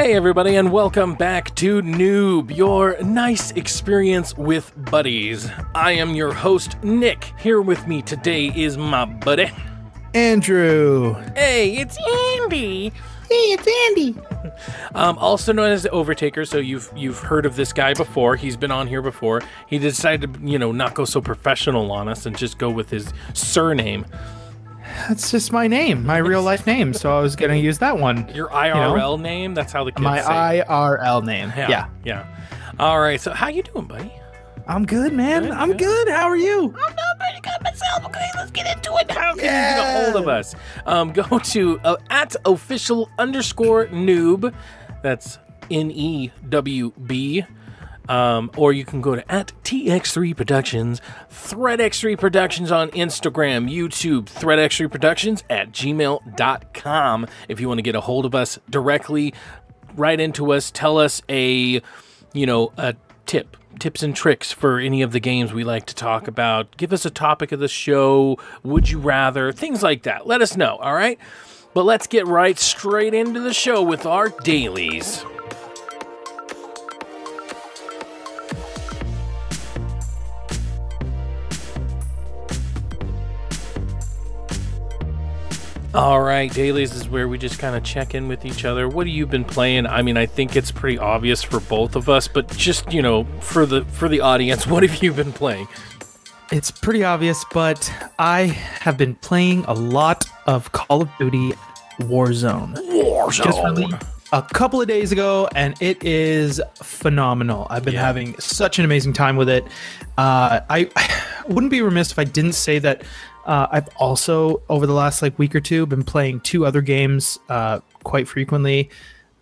Hey, everybody, and welcome back to Newb, your nice experience with buddies. I am your host, Nick. Here with me today is my buddy. Andrew. Hey, it's Andy. Hey, it's Andy. Um, also known as the Overtaker, so you've you've heard of this guy before. He's been on here before. He decided to, you know, not go so professional on us and just go with his surname. That's just my name, my real life name. So I was gonna use that one. Your IRL name? That's how the kids My say. it. IRL name. yeah, Yeah. yeah. All right. So how you doing, buddy? I'm good, man. Good, I'm good. good. How are you? I'm not pretty good myself. Okay, let's get into it. How can you get a hold of us? Um, go to uh, at official underscore newb. That's N E W B. Um, or you can go to at TX3 Productions, ThreadX3 Productions on Instagram, YouTube, ThreadX3 Productions at gmail.com. If you want to get a hold of us directly, write into us, tell us a, you know, a tip, tips and tricks for any of the games we like to talk about. Give us a topic of the show. Would you rather? Things like that. Let us know, all right? But let's get right straight into the show with our dailies. All right, dailies is where we just kind of check in with each other. What have you been playing? I mean, I think it's pretty obvious for both of us, but just you know, for the for the audience, what have you been playing? It's pretty obvious, but I have been playing a lot of Call of Duty Warzone. Just released a couple of days ago, and it is phenomenal. I've been Yeah. having such an amazing time with it. Uh, I, I wouldn't be remiss if I didn't say that uh, I've also, over the last like week or two, been playing two other games uh, quite frequently,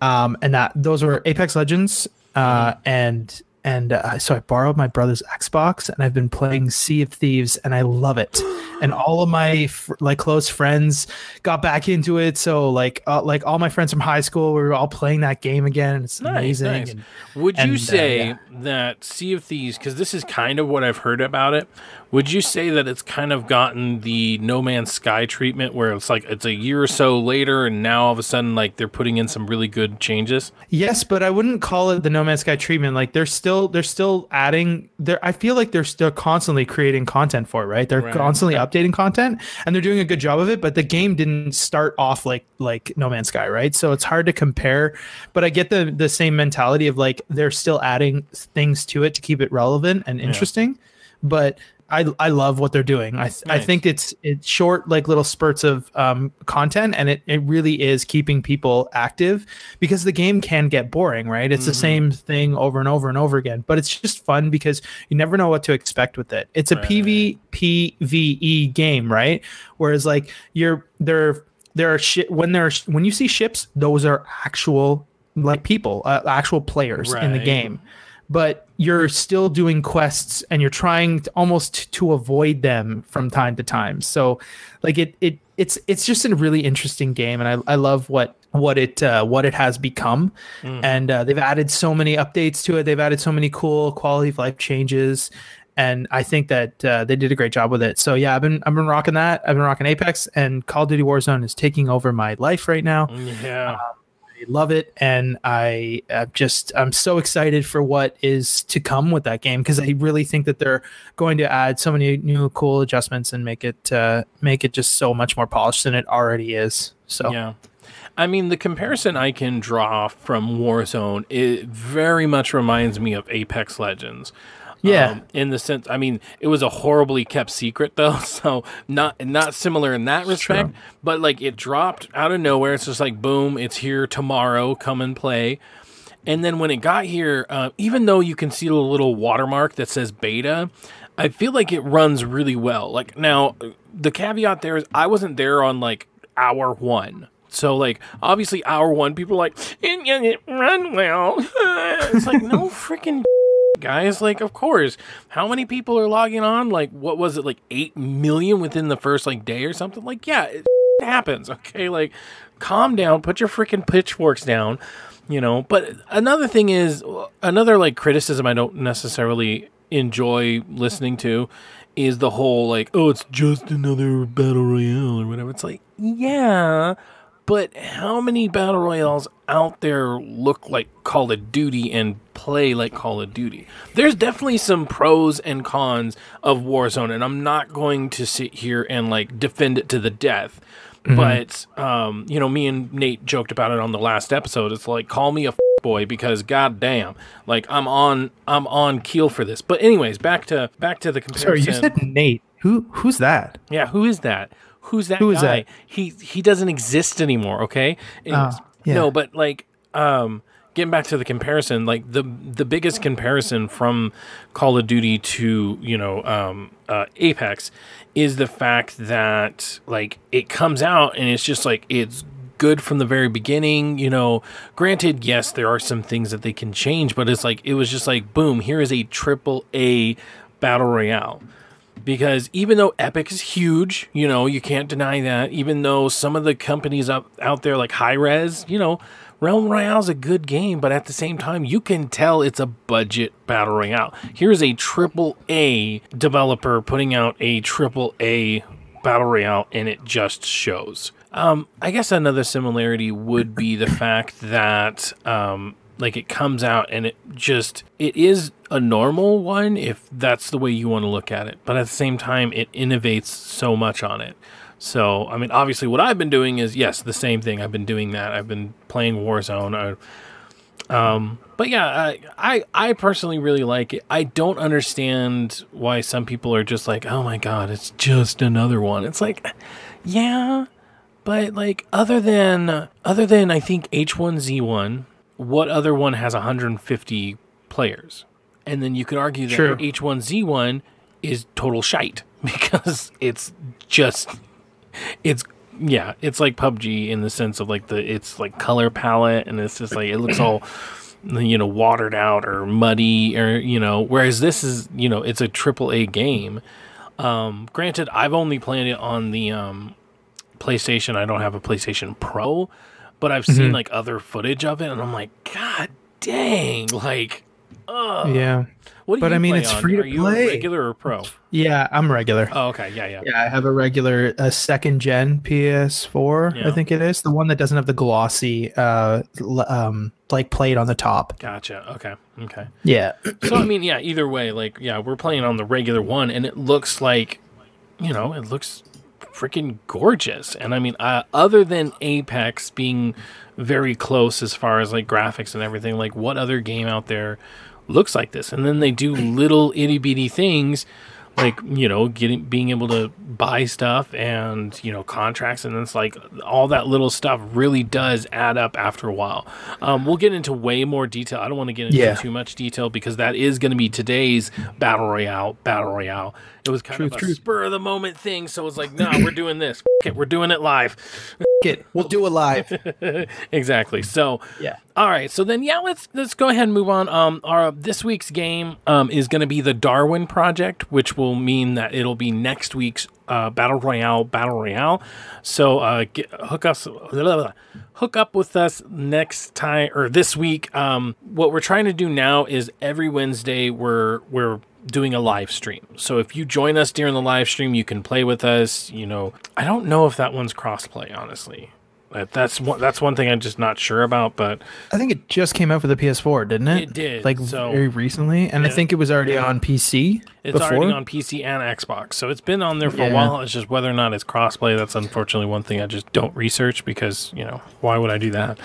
um, and that those were Apex Legends uh, and and uh, so I borrowed my brother's Xbox and I've been playing Sea of Thieves and I love it. And all of my fr- like close friends got back into it. So like uh, like all my friends from high school, we were all playing that game again. It's Nice, amazing. nice. And Would you and, uh, say yeah. that Sea of Thieves, because this is kind of what I've heard about it, would you say that it's kind of gotten the No Man's Sky treatment where it's like it's a year or so later and now all of a sudden like they're putting in some really good changes? Yes, but I wouldn't call it the No Man's Sky treatment. Like they're still they're still adding there I feel like they're still constantly creating content for it, right? They're Right. constantly updating content and they're doing a good job of it, but the game didn't start off like like No Man's Sky, right? So it's hard to compare, but I get the the same mentality of like they're still adding things to it to keep it relevant and interesting. But I, I love what they're doing. I, th- I think it's it's short like little spurts of um, content and it, it really is keeping people active because the game can get boring right it's the same thing over and over and over again but it's just fun because you never know what to expect with it it's a Right. pvpve game right whereas like you're there there are shi when there when you see ships those are actual like people uh, actual players in the Right. game but you're still doing quests and you're trying to, almost to avoid them from time to time so like it it it's it's just a really interesting game and i, I love what what it uh, what it has become and uh, they've added so many updates to it they've added so many cool quality of life changes and I think that uh, they did a great job with it. So yeah, I've been I've been rocking that. I've been rocking Apex, and Call of Duty Warzone is taking over my life right now. Yeah. I love it, and I uh, just I'm so excited for what is to come with that game because I really think that they're going to add so many new cool adjustments and make it uh, make it just so much more polished than it already is. So Yeah. I mean, the comparison I can draw from Warzone it very much reminds me of Apex Legends. Yeah. Um, in the sense, I mean, it was a horribly kept secret though, so not not similar in that respect. But like, it dropped out of nowhere. It's just like, boom, it's here tomorrow. Come and play. And then when it got here, uh, even though you can see the little watermark that says beta, I feel like it runs really well. Like now, the caveat there is I wasn't there on like hour one. So like obviously hour one, people are like it doesn't run well. it's like no freaking guys. Like of course, how many people are logging on? Like what was it? Like eight million within the first like day or something? Like yeah, it happens. Okay, like calm down. Put your freaking pitchforks down. You know. But another thing is another like criticism I don't necessarily enjoy listening to is the whole like oh it's just another battle royale or whatever. It's like yeah But how many battle royales out there look like Call of Duty and play like Call of Duty? There's definitely some pros and cons of Warzone, and I'm not going to sit here and like defend it to the death. But um, you know, me and Nate joked about it on the last episode. It's like call me a f- boy because goddamn, like I'm on I'm on keel for this. But anyways, back to back to the Sorry, comparison. you said Nate. Who who's that? Yeah, who is that? Who's that Who is guy? that? He he doesn't exist anymore. Okay. Anyways, Oh, yeah. No, but like, um, getting back to the comparison, like the the biggest comparison from Call of Duty to you know um, uh, Apex is the fact that like it comes out and it's just like it's good from the very beginning you know granted yes there are some things that they can change but it's like it was just like boom here is a triple a battle royale because even though Epic is huge, you know, you can't deny that. Even though some of the companies up out there like Hi-Rez, you know, Realm Royale is a good game, but at the same time, you can tell it's a budget battle royale. Here's a triple A developer putting out a triple A battle royale, and it just shows. Um, I guess another similarity would be the fact that um, like it comes out and it just it is a normal one if that's the way you want to look at it but at the same time it innovates so much on it. So i mean obviously what i've been doing is yes the same thing. I've been doing that. I've been playing warzone. I, um but yeah I, I i personally really like it. I don't understand why some people are just like oh my god it's just another one. It's like yeah but like other than other than I think H1Z1, what other one has 150 players? And then you could argue that True. H1Z1 is total shite because it's just it's yeah, it's like PUBG in the sense of like the it's like color palette and it's just like it looks all you know watered out or muddy or you know whereas this is you know it's a triple A game. Um, granted, I've only played it on the um, PlayStation. I don't have a PlayStation Pro, but I've seen like other footage of it, and I'm like, God dang! Like, ugh. Yeah. What do But you I mean, it's on? free to Are you play. regular or pro? Yeah, I'm regular. Oh, okay, yeah, yeah, Yeah, I have a regular a second gen PS4, Yeah. I think it is. The one that doesn't have the glossy uh um like plate on the top. Gotcha. Okay, okay. Yeah. So I mean, yeah. Either way, like, yeah, we're playing on the regular one, and it looks like, you know, it looks freaking gorgeous. And I mean, uh, other than Apex being very close as far as like graphics and everything, like, what other game out there looks like this? And then they do little itty bitty things. Like you know, getting being able to buy stuff and you know contracts, and it's like all that little stuff really does add up after a while. Um, we'll get into way more detail. I don't want to get into Yeah. too much detail because that is going to be today's battle royale. Battle royale. It was kind Truth, of a truth. spur of the moment thing, so it's like, no, we're doing this. It, we're doing it live. Get, we'll do it live. exactly. So, Yeah. all right. So then, yeah, let's let's go ahead and move on. Um, our this week's game um is going to be the Darwin Project, which will mean that it'll be next week's uh, battle royale. Battle royale. So, uh, get, hook us. Hook up with us next time or this week. Um, what we're trying to do now is every Wednesday we're we're doing a live stream. So if you join us during the live stream, you can play with us. You know, I don't know if that one's crossplay, honestly. That- That's one. That's one thing I'm just not sure about. But I think it just came out for the PS4, didn't it? It did, Like so- very recently, and I think it was already on PC it's before. already on PC and Xbox, so it's been on there for a while. It's just whether or not it's crossplay. That's unfortunately one thing I just don't research because you know why would I do that?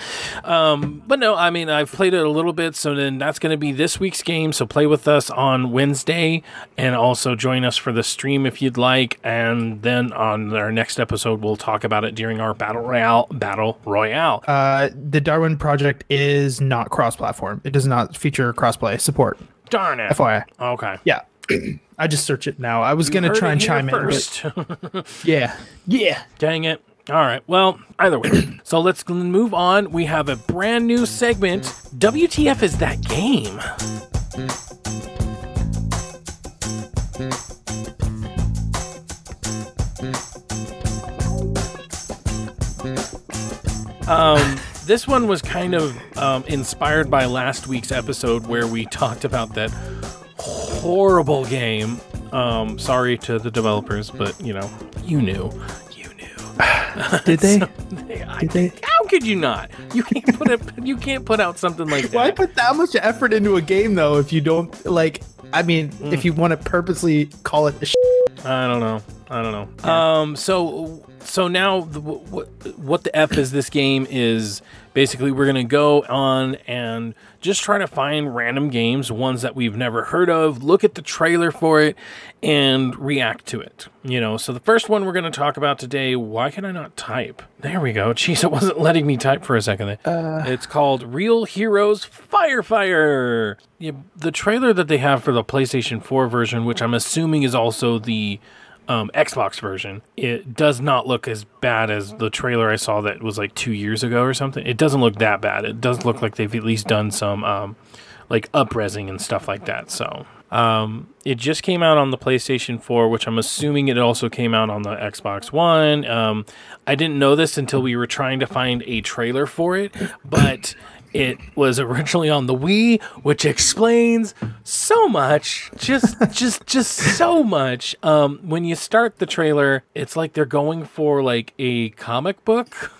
Um, but no, I mean I've played it a little bit, so then that's going to be this week's game. So play with us on Wednesday, and also join us for the stream if you'd like. And then on our next episode, we'll talk about it during our battle royale. Battle royale. Uh, the Darwin project is not cross-platform. It does not feature cross-play support. Darn it. FYI. Okay. Yeah. I just search it now. I was You gonna try and chime in. but- first. Yeah. Yeah. Dang it. All right. Well, either way. so let's move on. We have a brand new segment. WTF is that game? Um, this one was kind of um, inspired by last week's episode where we talked about that horrible game. Um, sorry to the developers, but you know, you knew, you knew. Did they? I You think? How could you not? You can't put it. You can't put out something like that. Why put that much effort into a game though if you don't like? I mean, if you want to purposely call it. A sh- I don't know. I don't know. Um. So so now the, what what the f is this game is basically we're gonna go on and just try to find random games, ones that we've never heard of, look at the trailer for it, and react to it. You know. So the first one we're gonna talk about today. Why can I not type? There we go. Jeez, it wasn't letting me type for a second. There. Uh. it's called Real Heroes Firefighter. Yeah, the trailer that they have for the PlayStation 4 version, which I'm assuming is also the um, Xbox version, it does not look as bad as the trailer I saw that was like two years ago or something. It doesn't look that bad. It does look like they've at least done some um, like upresing and stuff like that. So um, it just came out on the PlayStation 4, which I'm assuming it also came out on the Xbox One. Um, I didn't know this until we were trying to find a trailer for it, but it was originally on the Wii, which explains so much. Just, just, just so much. Um, when you start the trailer, it's like they're going for like a comic book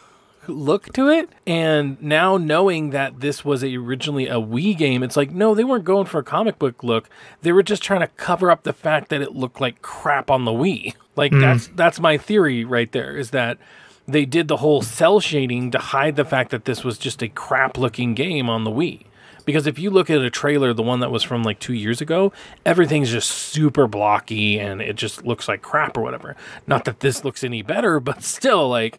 look to it. And now knowing that this was a, originally a Wii game, it's like, no, they weren't going for a comic book look. They were just trying to cover up the fact that it looked like crap on the Wii. Like that's that's my theory right there is that they did the whole cel shading to hide the fact that this was just a crap looking game on the Wii. Because if you look at a trailer, the one that was from like two years ago, everything's just super blocky and it just looks like crap or whatever. Not that this looks any better, but still, like,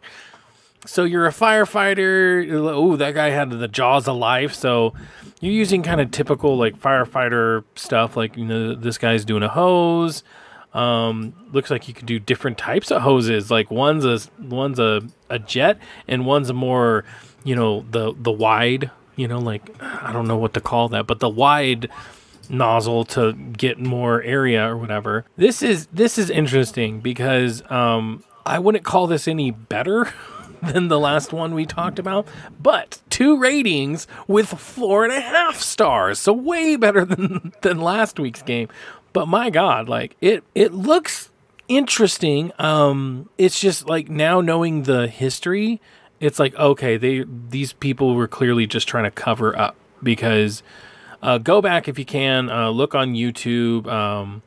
so you're a firefighter. Oh, that guy had the jaws of life. So you're using kind of typical like firefighter stuff. Like you know, this guy's doing a hose. Um, looks like you can do different types of hoses. Like one's a one's a, a jet, and one's a more you know the the wide. You know, like I don't know what to call that, but the wide nozzle to get more area or whatever. This is this is interesting because um, I wouldn't call this any better than the last one we talked about, but two ratings with four and a half stars, so way better than than last week's game. But my God, like it it looks interesting. Um, it's just like now knowing the history, it's like okay, they these people were clearly just trying to cover up because uh, go back if you can uh, look on YouTube. Um,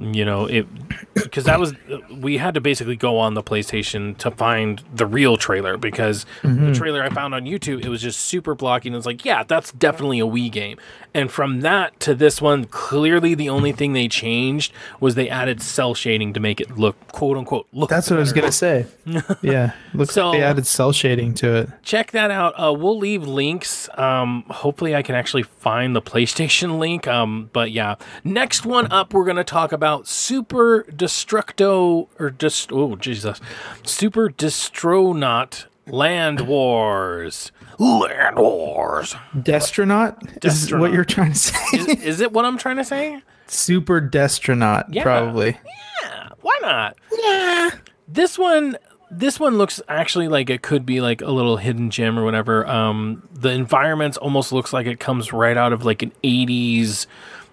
you know it because that was we had to basically go on the PlayStation to find the real trailer because the trailer I found on YouTube it was just super blocky and it's like yeah that's definitely a Wii game and from that to this one clearly the only thing they changed was they added cel shading to make it look quote unquote look That's what I was gonna say. Yeah, looks So- like they added cel shading to it. check that out. Uh, we'll leave links. Um, hopefully, I can actually find the PlayStation link. Um, but yeah, next one up, we're gonna talk about Super Destructo or just oh Jesus, Super Distronaut Land Wars. Land Wars. Destronaut is what you're trying to say. Is, is it what I'm trying to say? Super Destronaut, Yeah. probably. Yeah, why not? Yeah. This one this one looks actually like it could be like a little hidden gem or whatever. Um the environments almost looks like it comes right out of like an 80s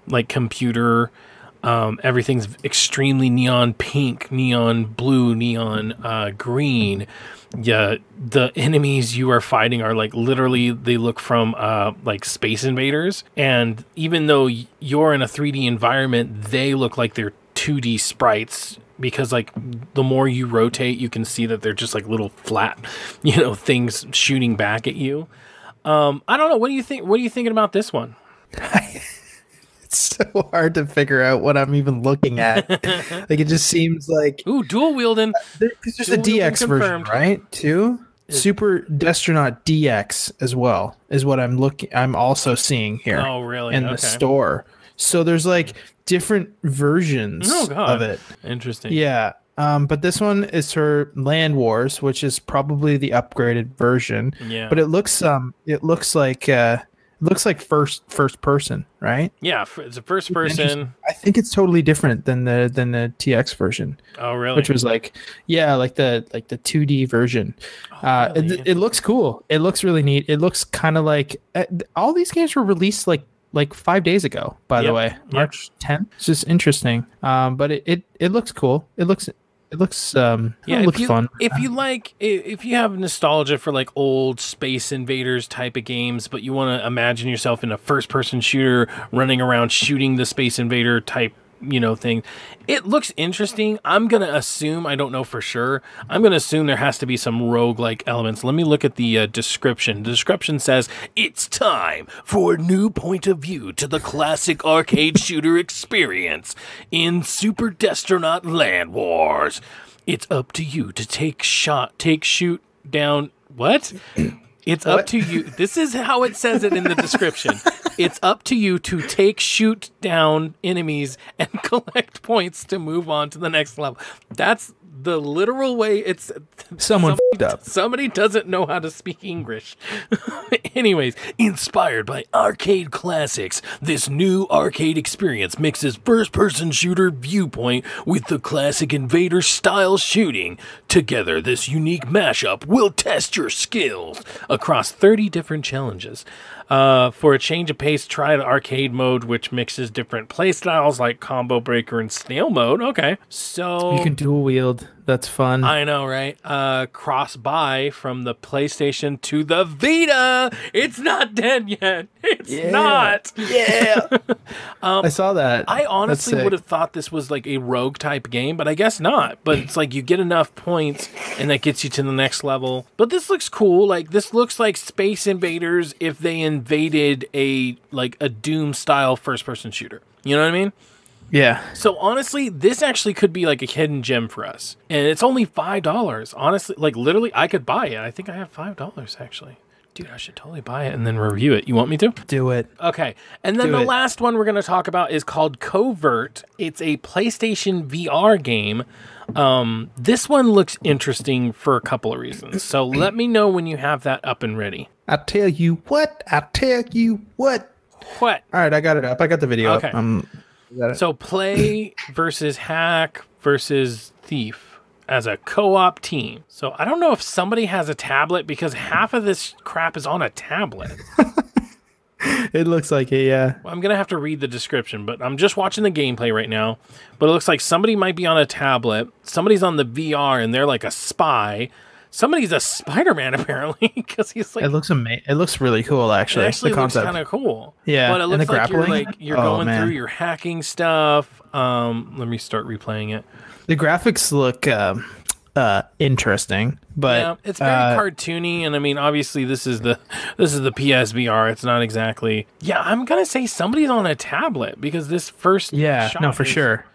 like computer. Um, everything's extremely neon pink, neon blue, neon uh, green. Yeah, the enemies you are fighting are like literally they look from uh, like Space Invaders, and even though you're in a 3D environment, they look like they're 2D sprites because like the more you rotate, you can see that they're just like little flat, you know, things shooting back at you. Um, I don't know. What do you think? What are you thinking about this one? It's so hard to figure out what I'm even looking at. like it just seems like Ooh, dual wielding. there's just a DX version, right? Too. Super Destronaut DX as well is what I'm looking. I'm also seeing here Oh, really? in the store. So there's like different versions Oh, of it. Interesting. Yeah. Um, but this one is for Land Wars, which is probably the upgraded version. Yeah. But it looks um it looks like uh it looks like first first person, right? Yeah, it's a first person. I think it's totally different than the than the DX version, Oh, really? which was like yeah, like the like the 2D version. uh Oh, really? it, it looks cool. It looks really neat. It looks kind of like uh, all these games were released like like 5 days ago, by the Yep, way. yep. March 10th. It's just interesting. Um but it, it it looks cool. It looks It looks um Yeah, it looks you, fun. If you like, if you have nostalgia for like old Space Invaders type of games, but you want to imagine yourself in a first-person shooter, running around shooting the Space Invader type, you know, thing, it looks interesting. I'm gonna assume, I don't know for sure. I'm gonna assume there has to be some rogue-like elements. Let me look at the uh, description. The description says it's time for a new point of view to the classic arcade shooter experience in Super Destronaut Land Wars. It's up to you to take shot, take shoot down. What? It's up to you. This is how it says it in the description. it's up to you to take shoot down enemies and collect points to move on to the next level. That's the literal way it's Someone fucked up. Somebody doesn't know how to speak English. Anyways, inspired by arcade classics, this new arcade experience mixes first person shooter viewpoint with the classic invader style shooting. Together, this unique mashup will test your skills across 30 different challenges. Uh, for a change of pace, try the arcade mode, which mixes different playstyles like combo breaker and snail mode. Okay, so You can dual wield. That's fun. I know, right? Uh, cross buy from the PlayStation to the Vita. It's not dead yet. It's not. yeah. um, I saw that. I honestly would have thought this was like a rogue type game, but I guess not. But it's like you get enough points and that gets you to the next level. But this looks cool. Like this looks like Space Invaders if they invaded a like a Doom style first person shooter. You know what I mean? Yeah. So honestly, this actually could be like a hidden gem for us, and it's only five dollars. Honestly, like literally, I could buy it. I think I have five dollars actually. Dude, I should totally buy it and then review it. You want me to? Do it. Okay. And then Do the it. last one we're going to talk about is called Covert. It's a PlayStation VR game. Um, this one looks interesting for a couple of reasons. So let me know when you have that up and ready. I tell you what. I tell you what. What? All right, I got it up. I got the video Okay. up. Um. So play versus hack versus thief as a co-op team. So I don't know if somebody has a tablet because half of this crap is on a tablet. it looks like it. Yeah. I'm gonna have to read the description, but I'm just watching the gameplay right now. But it looks like somebody might be on a tablet. Somebody's on the VR, and they're like a spy. Somebody's a Spider-Man apparently because he's like. It looks amazing. It looks really cool, It actually. actually the looks kind of cool. Yeah, but it looks like you're like you're Oh, going man. through your hacking stuff. Um, let me start replaying it. the graphics look um, uh, interesting, but yeah, it's very uh, cartoony, and I mean, obviously, this is the this is the PSVR. It's not exactly. Yeah, I'm gonna say somebody's on a tablet because this first. yeah, no, for sure.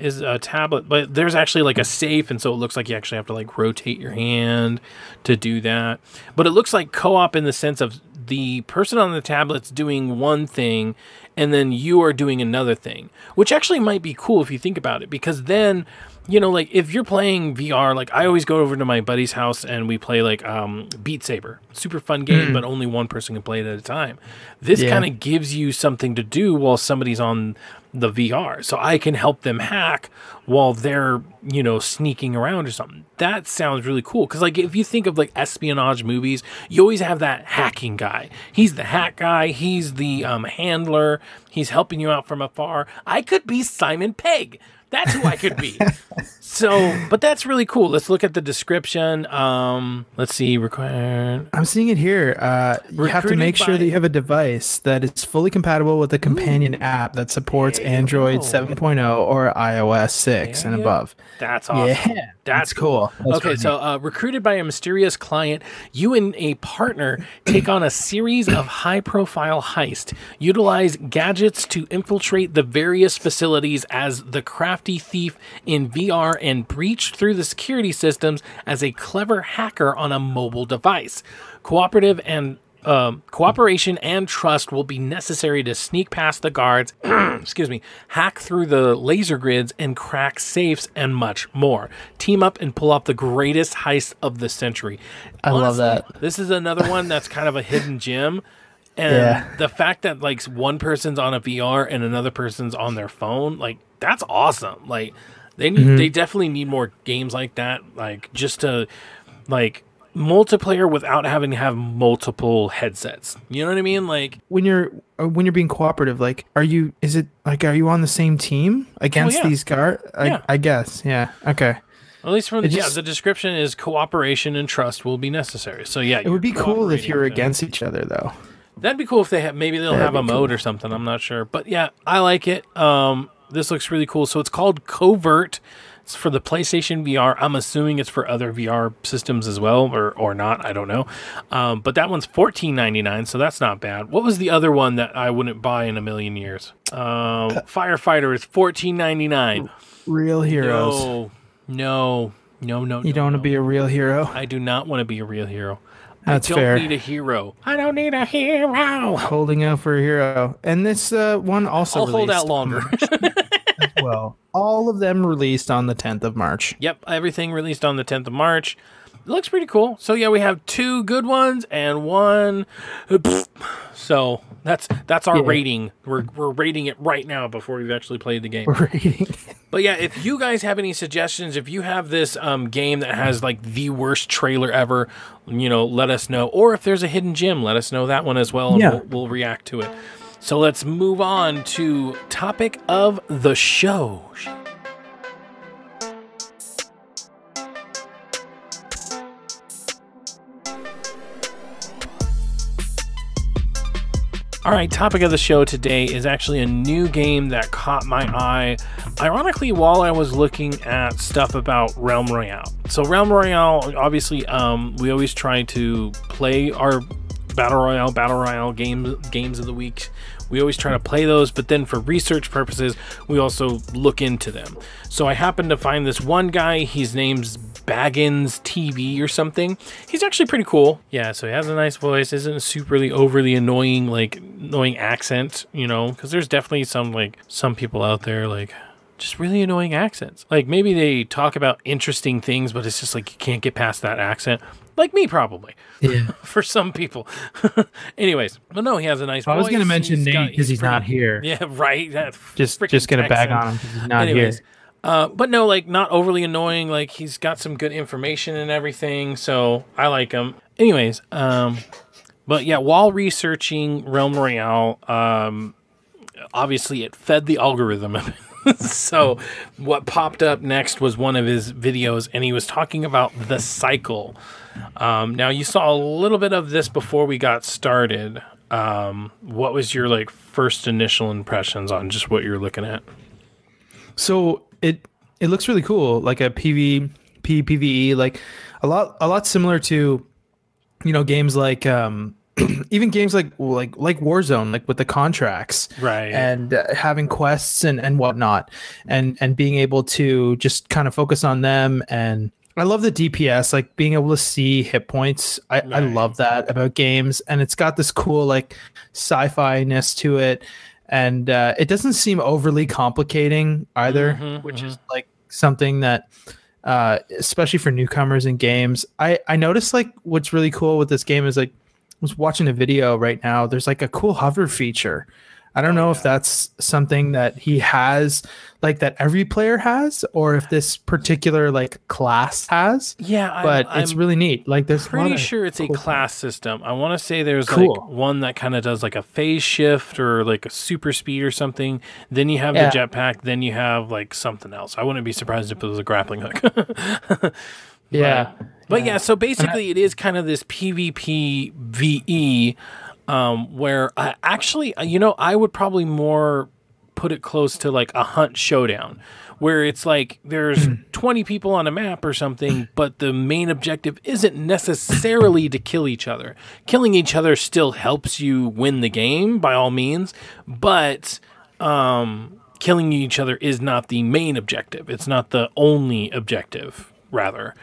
Is a tablet, but there's actually like a safe, and so it looks like you actually have to like rotate your hand to do that. But it looks like co-op in the sense of the person on the tablet's doing one thing, and then you are doing another thing, which actually might be cool if you think about it, because then. You know, like if you're playing VR, like I always go over to my buddy's house and we play like um, Beat Saber, super fun game, but only one person can play it at a time. This Yeah. kind of gives you something to do while somebody's on the VR. So I can help them hack while they're, you know, sneaking around or something. That sounds really cool. Cause like if you think of like espionage movies, you always have that hacking guy. He's the hack guy, he's the um, handler, he's helping you out from afar. I could be Simon Pegg. That's who I could be. so, but that's really cool. Let's look at the description. Um, let's see, required. I'm seeing it here. Uh, you have to make sure that you have a device that is fully compatible with a companion app that supports Android go. 7.0 or iOS 6 There and above. That's awesome. Yeah, That's that's cool. That's okay, funny. so uh, recruited by a mysterious client, you and a partner take on a series of high profile heists. Utilize gadgets to infiltrate the various facilities as the crafty thief in VR and breach through the security systems as a clever hacker on a mobile device. Cooperative and um, cooperation and trust will be necessary to sneak past the guards, excuse me, hack through the laser grids and crack safes and much more. Team up and pull off the greatest heist of the century. I love that. This is another one that's kind of a hidden gem. And Yeah. the fact that like one person's on a VR and another person's on their phone, like that's awesome. Like they need, Mm-hmm. they definitely need more games like that, like just to like multiplayer without having to have multiple headsets. You know what I mean? Like when you're uh, when you're being cooperative, like, are you? Is it like, are you on the same team against yeah. these guards? I, Yeah. I guess. Yeah. Okay. At least from It yeah, the description is cooperation and trust will be necessary. So yeah, It would be cool if you were against. each other, though. That'd be cool if they have maybe they'll That'd have a be mode or something. I'm not sure, but yeah, I like it. Um, this looks really cool. So it's called Covert. It's for the PlayStation VR. I'm assuming it's for other VR systems as well, or or not. I don't know. Um, but that one's 14.99, so that's not bad. What was the other one that I wouldn't buy in a million years? Um, Firefighter is 14.99. Real heroes. No, no, no, no. You don't want to be a real hero. I do not want to be a real hero. That's I don't fair. need a hero. I don't need a hero. Holding out for a hero, and this uh, one also I'll hold out longer. well. All of them released on the 10th of March. Yep, everything released on the 10th of March. It looks pretty cool. So yeah, we have two good ones and one. So that's that's our Yeah. rating. We're we're rating it right now before we've actually played the game. Rating. But yeah, if you guys have any suggestions, if you have this um, game that has like the worst trailer ever, you know, let us know. Or if there's a hidden gem, let us know that one as well, and Yeah. we'll, we'll react to it. So let's move on to topic of the show. All right, topic of the show today is actually a new game that caught my eye. Ironically, while I was looking at stuff about Realm Royale. So, Realm Royale, obviously, um, we always try to play our battle royale, battle royale games games of the week. We always try to play those, but then for research purposes, we also look into them. So I happened to find this one guy. His name's Baggins TV or something. He's actually pretty cool. Yeah, so he has a nice voice. Isn't a superly overly annoying like annoying accent, you know? Because there's definitely some like some people out there like just really annoying accents. Like maybe they talk about interesting things, but it's just like you can't get past that accent. Like me, probably Yeah. for some people. Anyways, but no, he has a nice. Voice. I was going to mention He's Nate because he's, pretty- not here. Yeah, right. That Just freaking just gonna bag on him because he's not Anyways, here. Uh, but no, like not overly annoying. Like he's got some good information and everything, so I like him. Anyways, um, but yeah, while researching Realm Royale, um, obviously it fed the algorithm. so what popped up next was one of his videos, and he was talking about the cycle. Um, now you saw a little bit of this before we got started. Um, what was your like first initial impressions on just what you're looking at? So it it looks really cool, like a PV P PVE, like a lot a lot similar to you know games like um even games like like like Warzone, like with the contracts, Right. and uh, having quests and and whatnot, and and being able to just kind of focus on them. And I love the DPS, like being able to see hit points. I I love that about games, and it's got this cool like sci-fi ness to it. And uh, it doesn't seem overly complicating either, Mhm, which is like something that uh especially for newcomers in games i i noticed like what's really cool with this game is like I was watching a video right now. There's like a cool hover feature i don't oh, know if that's something that he has like that every player has or if this particular like class has Yeah, I'm- but it's I'm really neat like there's a pretty sure it's a cool class system. I want to say there's Cool. like one that kind of does like a phase shift or like a super speed or something. Then you have Yeah. the jetpack. Then you have like something else. I wouldn't be surprised if it was a grappling hook. yeah But yeah, so basically, it is kind of this PvP VE, um, where I actually, uh, you know, I would probably more put it close to like a hunt showdown, where it's like there's 20 people on a map or something, but the main objective isn't necessarily to kill each other. Killing each other still helps you win the game by all means, but um, killing each other is not the main objective. It's not the only objective, rather.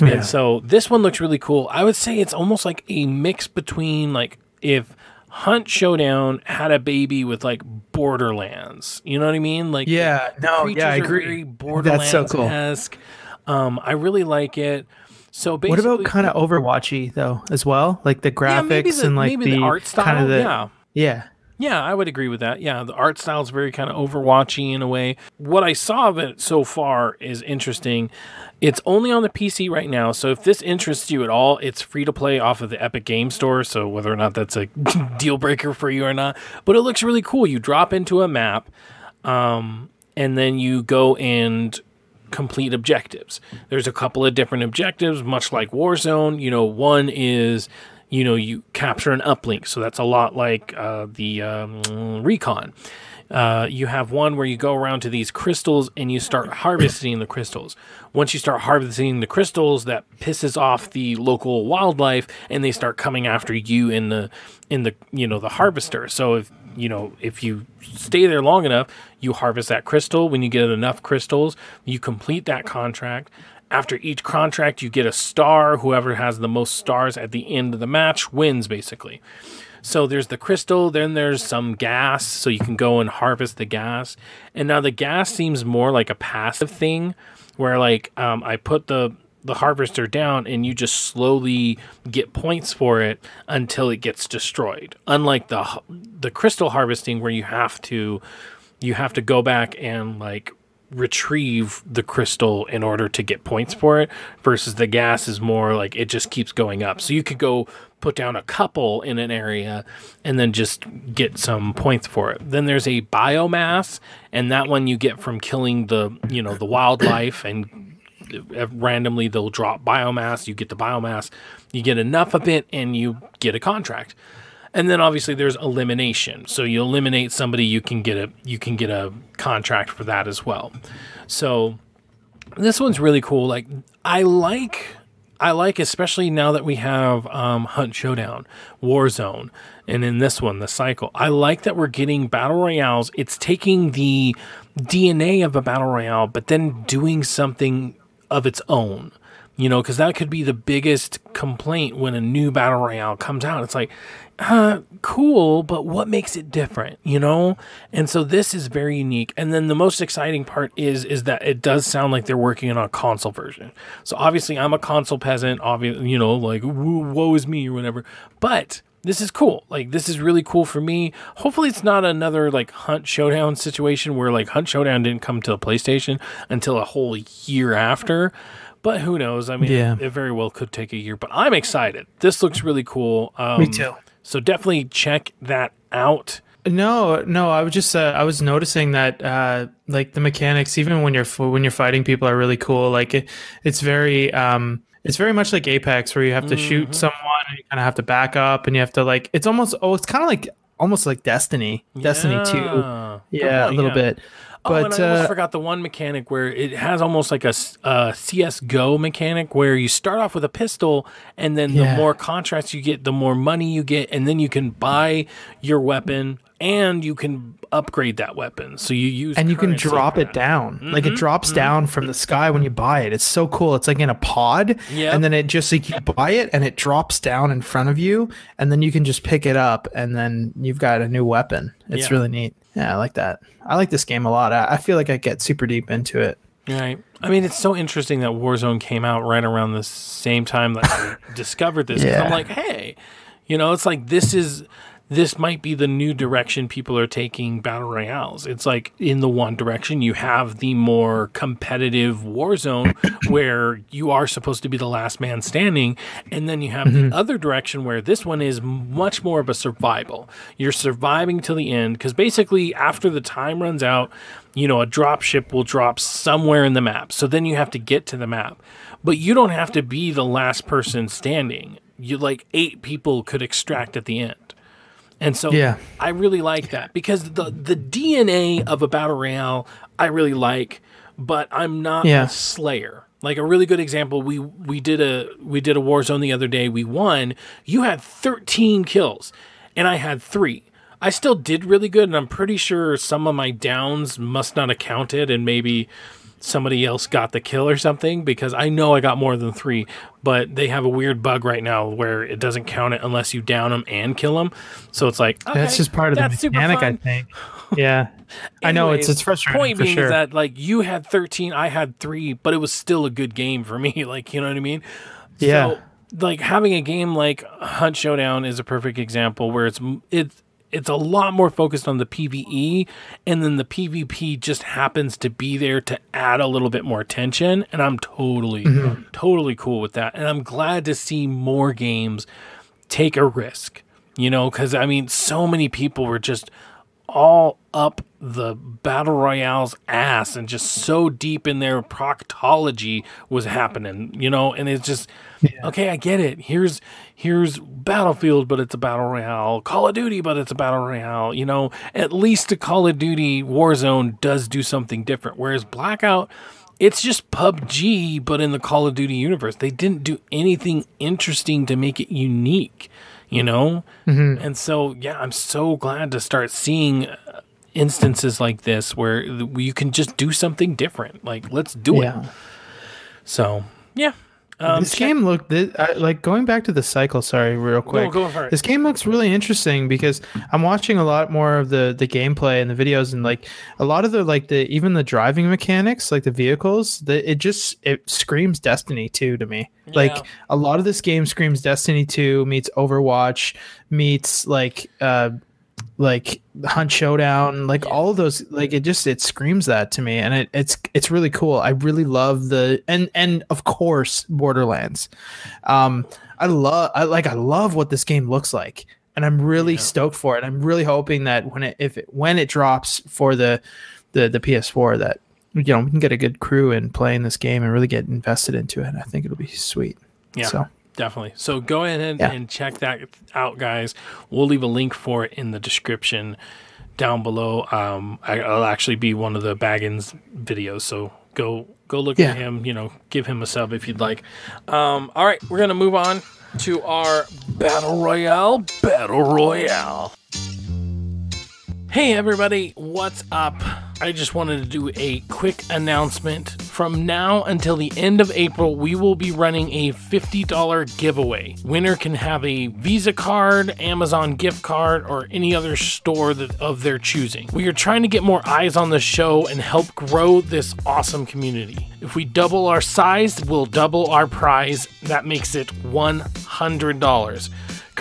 Yeah. And so this one looks really cool. I would say it's almost like a mix between like if Hunt Showdown had a baby with like Borderlands. You know what I mean? Like yeah no yeah i agree Borderlands so cool. Um, I really like it. So basically what about kind of overwatchy though as well like the graphics yeah, the, and like maybe the, art style? kind of the yeah. yeah Yeah, I would agree with that. Yeah, the art style is very kind of overwatchy in a way. What I saw of it so far is interesting. It's only on the PC right now, so if this interests you at all, it's free to play off of the Epic Game Store. So whether or not that's a deal breaker for you or not, but it looks really cool. You drop into a map, um, and then you go and complete objectives. There's a couple of different objectives, much like Warzone. You know, one is you know you capture an uplink, so that's a lot like uh, the um, recon. Uh, you have one where you go around to these crystals and you start harvesting the crystals. Once you start harvesting the crystals, that pisses off the local wildlife, and they start coming after you in the in the you know the harvester. So if you know if you stay there long enough, you harvest that crystal. When you get enough crystals, you complete that contract. After each contract, you get a star. Whoever has the most stars at the end of the match wins, basically. So there's the crystal, then there's some gas, so you can go and harvest the gas. And now the gas seems more like a passive thing, where like um, I put the the harvester down and you just slowly get points for it until it gets destroyed. Unlike the the crystal harvesting where you have to you have to go back and like retrieve the crystal in order to get points for it versus the gas is more like it just keeps going up. So you could go put down a couple in an area and then just get some points for it. Then there's a biomass and that one you get from killing the, you know, the wildlife and randomly they'll drop biomass, you get the biomass, you get enough of it and you get a contract. And then obviously there's elimination. So you eliminate somebody, you can get a you can get a contract for that as well. So this one's really cool. Like I like I like especially now that we have um, Hunt Showdown, Warzone, and in this one, the cycle. I like that we're getting battle royales. It's taking the DNA of a battle royale, but then doing something of its own you know, because that could be the biggest complaint when a new battle royale comes out. It's like, uh, cool, but what makes it different, you know? And so this is very unique. And then the most exciting part is is that it does sound like they're working on a console version. So obviously, I'm a console peasant. Obviously, you know, like woe is me or whatever. But this is cool. Like this is really cool for me. Hopefully it's not another like Hunt Showdown situation where like Hunt Showdown didn't come to the PlayStation until a whole year after. But who knows? I mean, yeah. it, it very well could take a year. But I'm excited. This looks really cool. Um, me too. So definitely check that out. No, no, I was just uh, I was noticing that uh, like the mechanics, even when you're when you're fighting people, are really cool. Like it, it's very um, it's very much like Apex, where you have to mm-hmm. shoot someone and you kind of have to back up, and you have to like it's almost oh, it's kind of like almost like Destiny, yeah. Destiny Two, yeah, a little yeah. bit. But, oh, and I almost uh, forgot the one mechanic where it has almost like a, a CS:GO mechanic where you start off with a pistol, and then yeah. the more contracts you get, the more money you get, and then you can buy your weapon and you can upgrade that weapon. So you use and you can drop it down. Mm-hmm, like it drops mm-hmm. down from the sky when you buy it. It's so cool. It's like in a pod, yeah. And then it just like you buy it and it drops down in front of you, and then you can just pick it up, and then you've got a new weapon. It's yeah. really neat. Yeah, I like that. I like this game a lot. I, I feel like I get super deep into it. Right. I mean, it's so interesting that Warzone came out right around the same time that I discovered this. Yeah. I'm like, hey, you know, it's like this is this might be the new direction people are taking battle royales. It's like in the one direction you have the more competitive Warzone where you are supposed to be the last man standing, and then you have mm-hmm. the other direction where this one is much more of a survival. You're surviving till the end because basically after the time runs out, you know, a drop ship will drop somewhere in the map. So then you have to get to the map. But you don't have to be the last person standing. You like eight people could extract at the end. And so yeah. I really like that because the the DNA of a battle royale I really like, but I'm not yeah. a slayer. Like a really good example, we we did a we did a Warzone the other day. We won. You had 13 kills, and I had three. I still did really good, and I'm pretty sure some of my downs must not have counted, and maybe somebody else got the kill or something because I know I got more than three, but they have a weird bug right now where it doesn't count it unless you down them and kill them. So it's like okay, that's just part of the mechanic, I think. Yeah, I know it's it's frustrating. The point being sure. is that like you had thirteen, I had three, but it was still a good game for me. Like you know what I mean? Yeah. So, like having a game like Hunt Showdown is a perfect example where it's it's it's a lot more focused on the PVE, and then the PvP just happens to be there to add a little bit more tension. And I'm totally, mm-hmm. totally cool with that. And I'm glad to see more games take a risk, you know, because I mean, so many people were just all up the battle royale's ass and just so deep in their proctology was happening, you know, and it's just yeah. okay, I get it. Here's here's Battlefield, but it's a battle royale. Call of Duty, but it's a battle royale. You know, at least a Call of Duty Warzone does do something different. Whereas Blackout, it's just PUBG, but in the Call of Duty universe. They didn't do anything interesting to make it unique. You know, mm-hmm. and so yeah, I'm so glad to start seeing instances like this where you can just do something different. Like, let's do yeah. it. So, yeah. Um, this game looked this, like going back to the cycle. Sorry, real quick. No, go for it. This game looks really interesting because I'm watching a lot more of the the gameplay and the videos, and like a lot of the like the even the driving mechanics, like the vehicles. The it just it screams Destiny 2 to me. Yeah. Like a lot of this game screams Destiny 2 meets Overwatch meets like uh like hunt showdown like all of those like it just it screams that to me and it, it's it's really cool. I really love the and and of course borderlands. Um i love i like i love what this game looks like and i'm really yeah. stoked for it. I'm really hoping that when it if it when it drops for the the the ps4 that you know we can get a good crew and playing this game and really get invested into it i think it'll be sweet. Yeah. So definitely. So go ahead and, yeah. and check that out, guys. We'll leave a link for it in the description down below. Um, I, will actually be one of the Baggins videos, so go go look yeah. at him. You know, give him a sub if you'd like. Um, all right, we're gonna move on to our battle royale. Battle royale. Hey everybody, what's up? I just wanted to do a quick announcement. From now until the end of April, we will be running a $50 giveaway. Winner can have a Visa card, Amazon gift card, or any other store that, of their choosing. We are trying to get more eyes on the show and help grow this awesome community. If we double our size, we'll double our prize. That makes it $100.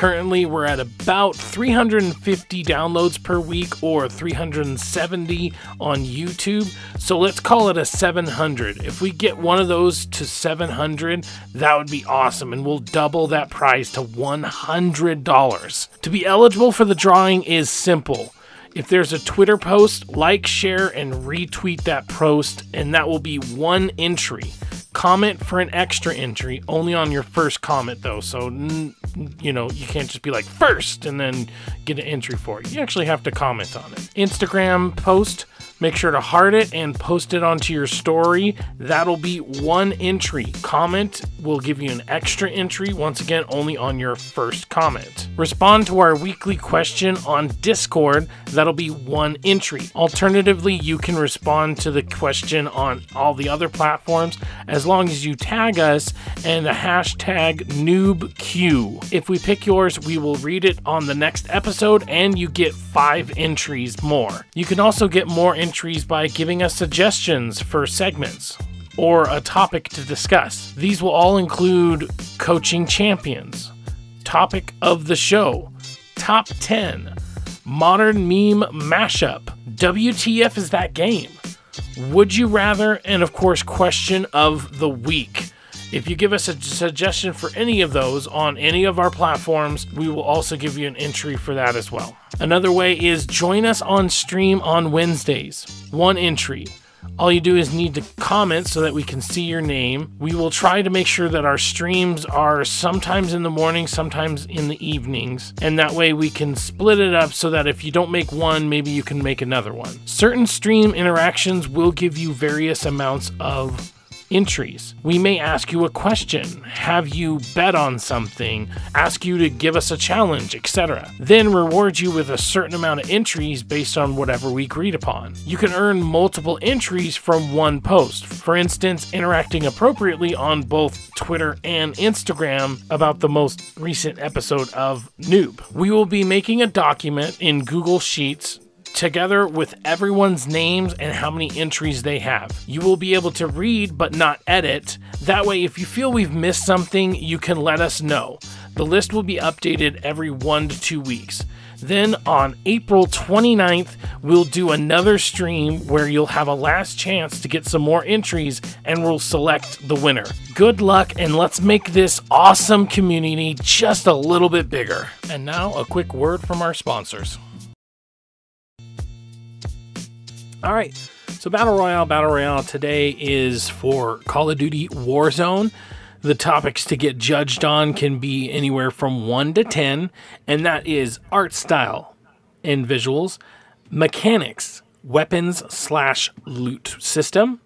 Currently, we're at about 350 downloads per week or 370 on YouTube. So let's call it a 700. If we get one of those to 700, that would be awesome, and we'll double that prize to $100. To be eligible for the drawing is simple. If there's a Twitter post, like, share, and retweet that post, and that will be one entry. Comment for an extra entry only on your first comment, though. So, you know, you can't just be like first and then get an entry for it. You actually have to comment on it. Instagram post Make sure to heart it and post it onto your story. That'll be one entry. Comment will give you an extra entry, once again, only on your first comment. Respond to our weekly question on Discord. That'll be one entry. Alternatively, you can respond to the question on all the other platforms as long as you tag us and the hashtag NewbQ. If we pick yours, we will read it on the next episode and you get five entries more. You can also get more entries entries by giving us suggestions for segments or a topic to discuss. These will all include coaching champions, topic of the show, top 10, modern meme mashup, WTF is that game, would you rather, and of course, question of the week. If you give us a suggestion for any of those on any of our platforms, we will also give you an entry for that as well. Another way is join us on stream on Wednesdays. One entry. All you do is need to comment so that we can see your name. We will try to make sure that our streams are sometimes in the morning, sometimes in the evenings, and that way we can split it up so that if you don't make one, maybe you can make another one. Certain stream interactions will give you various amounts of entries. We may ask you a question, have you bet on something, ask you to give us a challenge, etc. Then reward you with a certain amount of entries based on whatever we agreed upon. You can earn multiple entries from one post. For instance, interacting appropriately on both Twitter and Instagram about the most recent episode of Newb. We will be making a document in Google Sheets together with everyone's names and how many entries they have. You will be able to read but not edit. That way, if you feel we've missed something, you can let us know. The list will be updated every one to two weeks. Then on April 29th, we'll do another stream where you'll have a last chance to get some more entries and we'll select the winner. Good luck and let's make this awesome community just a little bit bigger. And now, a quick word from our sponsors. All right. So Battle Royale, Battle Royale today is for Call of Duty Warzone. The topics to get judged on can be anywhere from 1 to 10, and that is art style and visuals, mechanics, weapons slash loot system,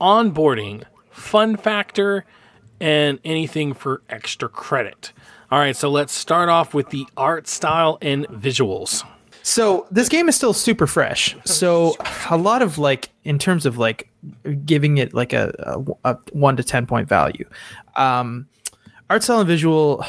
onboarding, fun factor, and anything for extra credit. All right, so let's start off with the art style and visuals. So this game is still super fresh. So a lot of like in terms of like giving it like a, a, a one to ten point value. Um, art style and visual,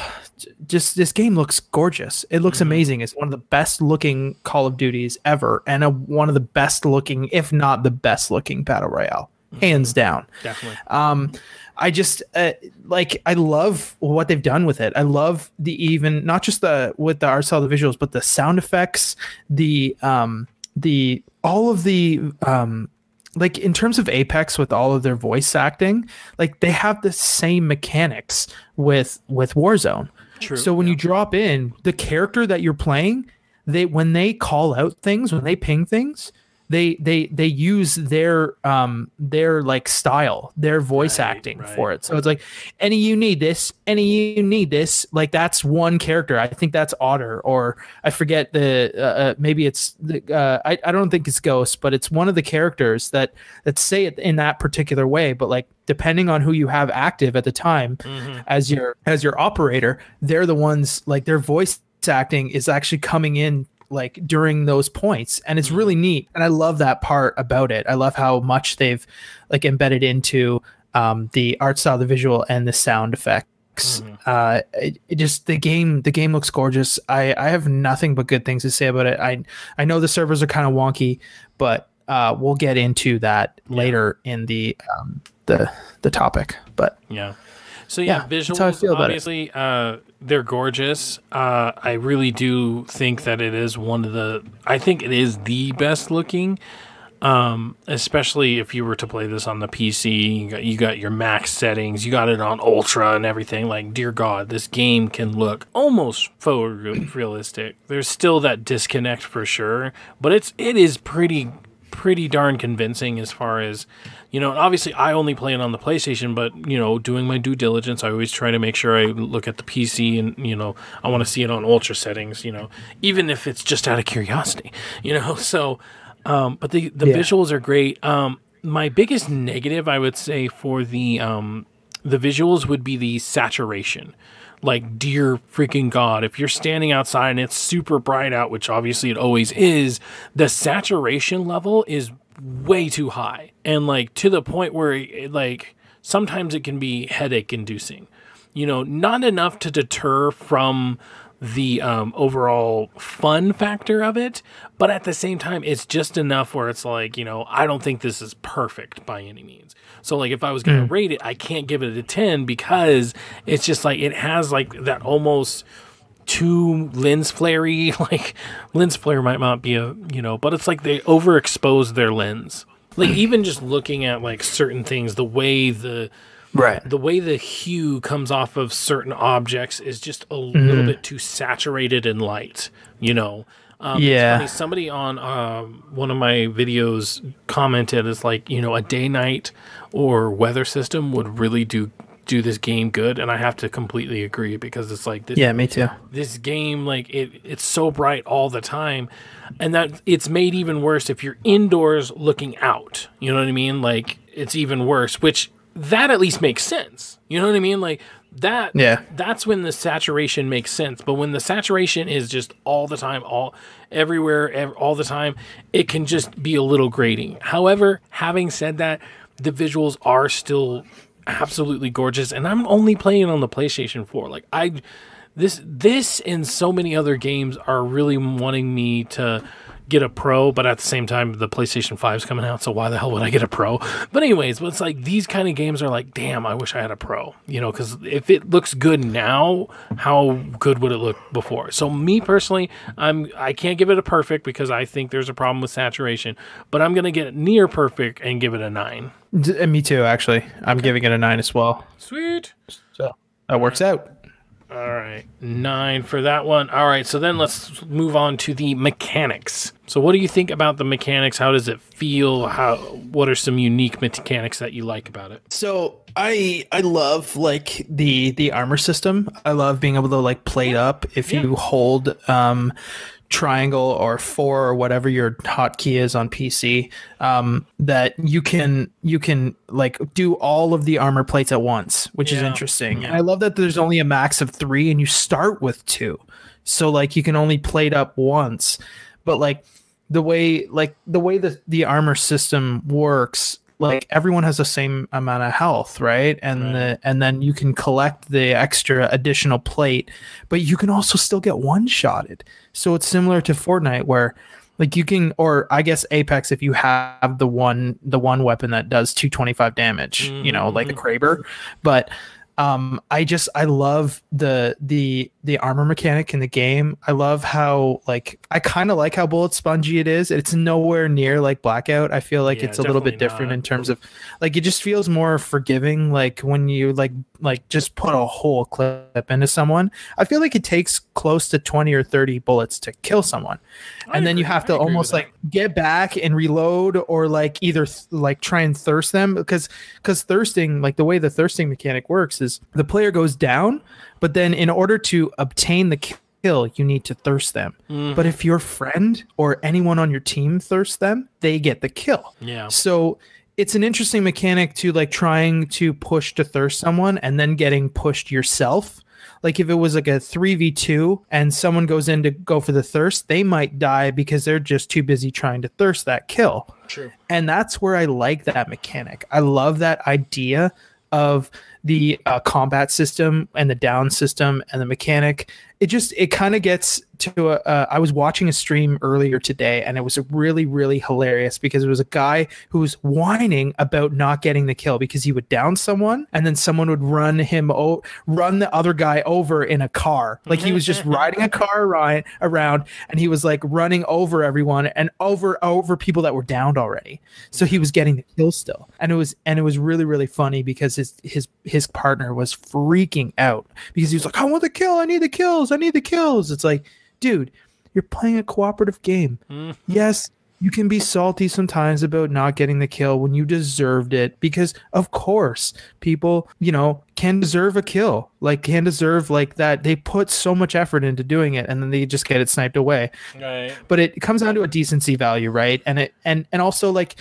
just this game looks gorgeous. It looks amazing. It's one of the best looking Call of Duties ever, and a, one of the best looking, if not the best looking battle royale, hands down. Definitely. Um, I just uh, like I love what they've done with it. I love the even not just the with the art style, the visuals, but the sound effects, the um, the all of the um, like in terms of Apex with all of their voice acting, like they have the same mechanics with with Warzone. True, So when you drop in the character that you're playing, they when they call out things, when they ping things, they they they use their um their like style, their voice Right, acting right. for it. So it's like any you need this, any you need this. Like that's one character. I think that's Otter, or I forget the uh, uh, maybe it's the uh, I I don't think it's Ghost, but it's one of the characters that that say it in that particular way. But like depending on who you have active at the time as your as your operator, they're the ones like their voice acting is actually coming in like during those points and it's really neat and i love that part about it. I love how much they've like embedded into um, the art style the visual and the sound effects. Uh it, it just the game the game looks gorgeous. I i have nothing but good things to say about it. I i know the servers are kind of wonky but uh we'll get into that later in the um the the topic but Yeah. So yeah, Yeah, visuals that's how I feel about it. obviously uh, they're gorgeous. Uh, I really do think that it is one of the. I think it is the best looking. Um, especially if you were to play this on the PC, you got, you got your max settings, you got it on ultra and everything. Like, dear God, this game can look almost photorealistic. There's still that disconnect for sure, but it's it is pretty pretty darn convincing as far as you know obviously i only play it on the playstation but you know doing my due diligence i always try to make sure i look at the pc and you know i want to see it on ultra settings you know even if it's just out of curiosity you know? So um but the the Yeah. visuals are great. Um my biggest negative i would say for the um the visuals would be the saturation. Like dear freaking god if you're standing outside and it's super bright out which obviously it always is the saturation level is way too high and like to the point where it, like sometimes it can be headache inducing. You know not enough to deter from the um, overall fun factor of it but at the same time it's just enough where it's like you know i don't think this is perfect by any means. So like if i was going to rate it i can't give it a 10 because it's just like it has like that almost too lens flary like lens flare might not be a you know but it's like they overexpose their lens like even just looking at like certain things the way the right the way the hue comes off of certain objects is just a Mm-hmm. little bit too saturated in light you know um, Yeah. somebody on um, one of my videos commented it's like you know a day night or weather system would really do do this game good and i have to completely agree because it's like this yeah me too. this game like it it's so bright all the time and that it's made even worse if you're indoors looking out. You know what i mean? Like it's even worse which that at least makes sense. You know what i mean? Like that Yeah. that's when the saturation makes sense but when the saturation is just all the time all everywhere ev- all the time it can just be a little grating. However having said that the visuals are still absolutely gorgeous and i'm only playing on the playstation 4 like i this this and so many other games are really wanting me to get a pro but at the same time the playstation 5 is coming out so why the hell would i get a pro? But anyways it's like these kind of games are like damn i wish i had a pro you know because if it looks good now how good would it look before? So me personally i'm i can't give it a perfect because i think there's a problem with saturation but i'm gonna get near perfect and give it a nine. D- me too actually. I'm giving it a nine as well. Sweet. So that works out All right, nine for that one. All right, so then let's move on to the mechanics. So, what do you think about the mechanics? How does it feel? How what are some unique mechanics that you like about it? So I I love like the the armor system. I love being able to like plate up if Yeah. you hold um triangle or four or whatever your hotkey is on PC. Um, that you can you can like do all of the armor plates at once, which is Yeah. interesting. And I love that there's only a max of three, and you start with two. So like you can only plate up once, but like the way like the way the the armor system works like everyone has the same amount of health right? And Right. the and then you can collect the extra additional plate but you can also still get one shotted so it's similar to fortnite where like you can or i guess apex if you have the one the one weapon that does 225 damage you know like a kraber. But um i just i love the the the armor mechanic in the game i love how like i kind of like how bullet spongy it is. It's nowhere near like blackout. I feel like Yeah, it's a little bit different not. in terms of like it just feels more forgiving like when you like like just put a whole clip into someone. I feel like it takes close to 20 or 30 bullets to kill someone. I and then you have to almost like get back and reload or like either th- like try and thirst them because because thirsting like the way the thirsting mechanic works is the player goes down but then in order to obtain the kill you need to thirst them Mm-hmm. but if your friend or anyone on your team thirsts them they get the kill Yeah. so it's an interesting mechanic to like trying to push to thirst someone and then getting pushed yourself. Like if it was like a 3v2 and someone goes in to go for the thirst, they might die because they're just too busy trying to thirst that kill. True. And that's where I like that mechanic. I love that idea of the uh, combat system and the down system and the mechanic. It just it kind of gets to a. Uh, I was watching a stream earlier today, and it was really really hilarious because it was a guy who was whining about not getting the kill because he would down someone, and then someone would run him o- run the other guy over in a car. Like he was just riding a car around, around, and he was like running over everyone and over over people that were downed already. So he was getting the kill still, and it was and it was really really funny because his his his partner was freaking out because he was like, "I want the kill, I need the kills, I need the kills." It's like, dude, you're playing a cooperative game. Mm. Yes, you can be salty sometimes about not getting the kill when you deserved it because of course people, you know, can deserve a kill. Like can deserve like that they put so much effort into doing it and then they just get it sniped away Right. but it comes down to a decency value right and it and and also like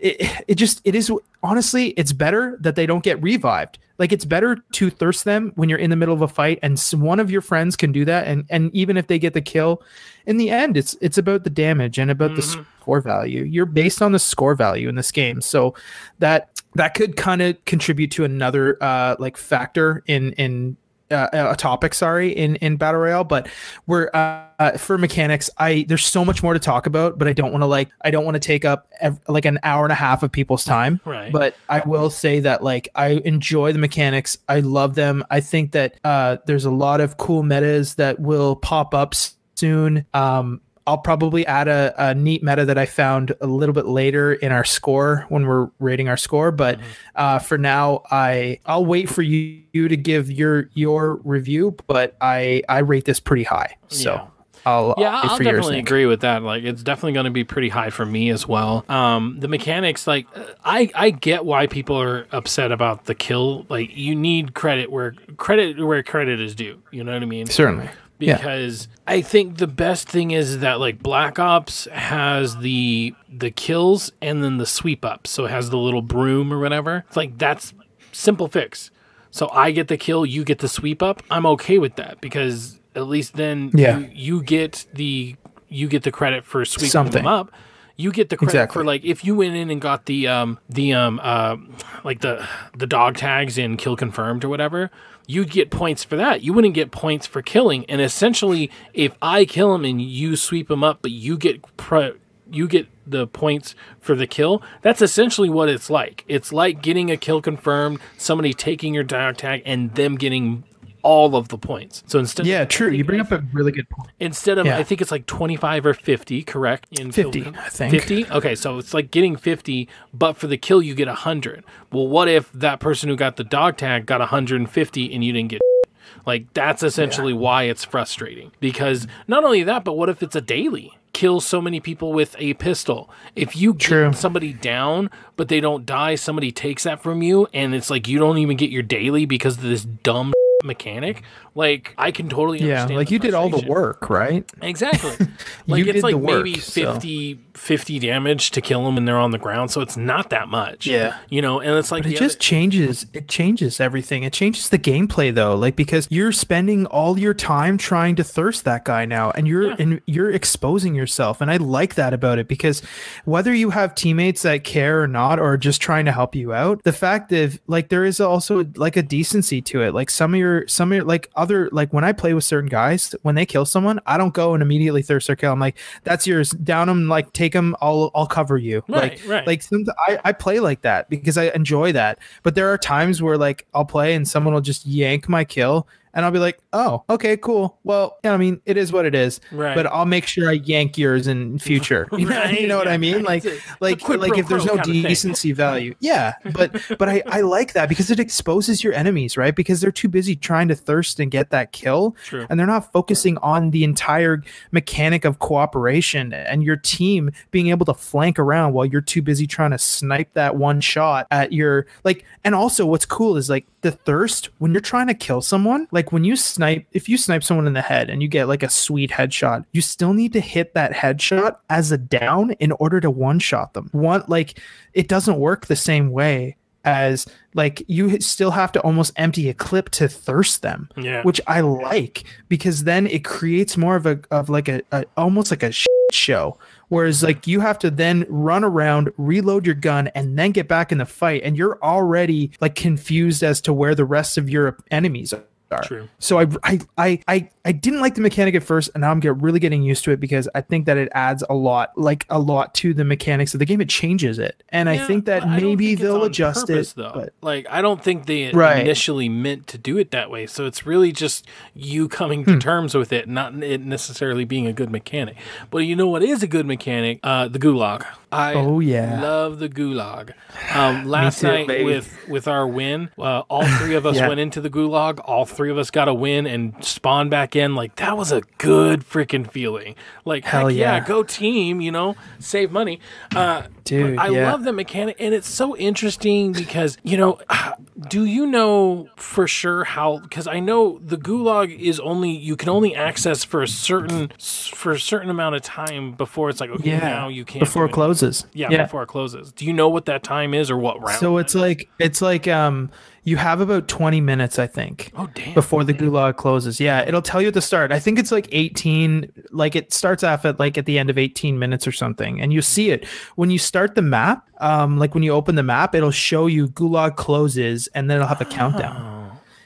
it, it just it is honestly it's better that they don't get revived. Like it's better to thirst them when you're in the middle of a fight and one of your friends can do that. And and even if they get the kill in the end it's it's about the damage and about the score value. You're based on the score value in this game. So that that could kind of contribute to another uh like factor in in uh, a topic sorry in in battle royale but we're uh, uh, for mechanics i there's so much more to talk about but i don't want to like i don't want to take up ev- like an hour and a half of people's time. Right. but i will say that like i enjoy the mechanics. I love them. I think that uh there's a lot of cool metas that will pop up soon. Um I'll probably add a, a neat meta that I found a little bit later in our score when we're rating our score. But uh, for now, I I'll wait for you, you to give your your review. But I I rate this pretty high, so Yeah. I'll Yeah, I'll I'll for yours definitely agree with that. Like, it's definitely going to be pretty high for me as well. Um, the mechanics, like, I I get why people are upset about the kill. Like, you need credit where credit where credit is due. You know what I mean? Certainly. Yeah. because I think the best thing is that like Black Ops has the the kills and then the sweep up, so it has the little broom or whatever. It's like that's simple fix. So I get the kill, you get the sweep up. I'm okay with that because at least then Yeah. you, you get the you get the credit for sweeping Something. them up. You get the credit Exactly. for like if you went in and got the um the um uh like the the dog tags in kill confirmed or whatever, you'd get points for that. You wouldn't get points for killing. And essentially, if I kill him and you sweep him up, but you get pro- you get the points for the kill. That's essentially what it's like. It's like getting a kill confirmed, somebody taking your dog tag, and them getting all of the points. So instead, Yeah, true. You bring up a really good point. Instead of, Yeah. I think it's like 25 or 50, correct? In 50, kill- I think. 50? Okay, so it's like getting 50, but for the kill, you get 100. Well, what if that person who got the dog tag got 150 and you didn't get like that's essentially why it's frustrating because not only that but what if it's a daily kill so many people with a pistol. If you True. get somebody down, but they don't die, somebody takes that from you, and it's like you don't even get your daily because of this dumb mechanic. Like I can totally Yeah, like you did all the work, right? Exactly. like You it's did like the work, maybe so- 50, 50 damage to kill them and they're on the ground, so it's not that much. Yeah. You know, and it's like But it just other- changes. It changes everything. It changes the gameplay though, like because you're spending all your time trying to thirst that guy now, and you're Yeah. and you're exposing yourself. And I like that about it because whether you have teammates that care or not, or just trying to help you out, the fact that like there is also like a decency to it. Like some of your some of your like other like when I play with certain guys, when they kill someone, I don't go and immediately thirst their kill. I'm like, that's yours. Down them, like take them. I'll I'll cover you. Right, like right. like some, I, I play like that because I enjoy that. But there are times where like I'll play and someone will just yank my kill and I'll be like, oh, okay, cool. Well, yeah, I mean, it is what it is. Right. But I'll make sure I yank yours in future. You know, Right, you know what yeah. I mean? Like, a- like, a like if there's no kind of thing. decency value, yeah. But but I I like that because it exposes your enemies, right? Because they're too busy trying to thirst and get that kill, True. and they're not focusing on the entire mechanic of cooperation and your team being able to flank around while you're too busy trying to snipe that one shot at your like and also what's cool is like the thirst when you're trying to kill someone like when you snipe if you snipe someone in the head and you get like a sweet headshot you still need to hit that headshot as a down in order to one shot them one like it doesn't work the same way as like you still have to almost empty a clip to thirst them Yeah. which I like because then it creates more of a of like a, a almost like a show. Whereas like you have to then run around, reload your gun, and then get back in the fight, and you're already like confused as to where the rest of your enemies are. True. So I, I I I I didn't like the mechanic at first, and now I'm get really getting used to it because I think that it adds a lot, like a lot to the mechanics of the game. It changes it, and I think that I maybe think they'll adjust purpose, it. Though. But like, I don't think they Right. initially meant to do it that way. So it's really just you coming Hmm. to terms with it, not it necessarily being a good mechanic. But you know what is a good mechanic? Uh, the gulag. I Oh, yeah. love the gulag. Um, last too, night baby. with with our win, uh, all three of us Yeah. went into the gulag. All three of us got a win and spawned back in. Like that was a good freaking feeling. Like Hell heck yeah, yeah. go team. You know, save money. Uh, Dude, I yeah. love the mechanic, and it's so interesting because you know, do you know for sure how? Because I know the gulag is only you can only access for a certain for a certain amount of time before it's like okay yeah, now you can't before it closes. yeah, before it closes. Do you know what that time is or what round? So it's like it's like um you have about 20 minutes I think. oh damn Before the gulag closes. Yeah, it'll tell you at the start. I think it's like 18 like it starts off at like at the end of 18 minutes or something and you see it when you start the map um like when you open the map it'll show you gulag closes and then it'll have a countdown.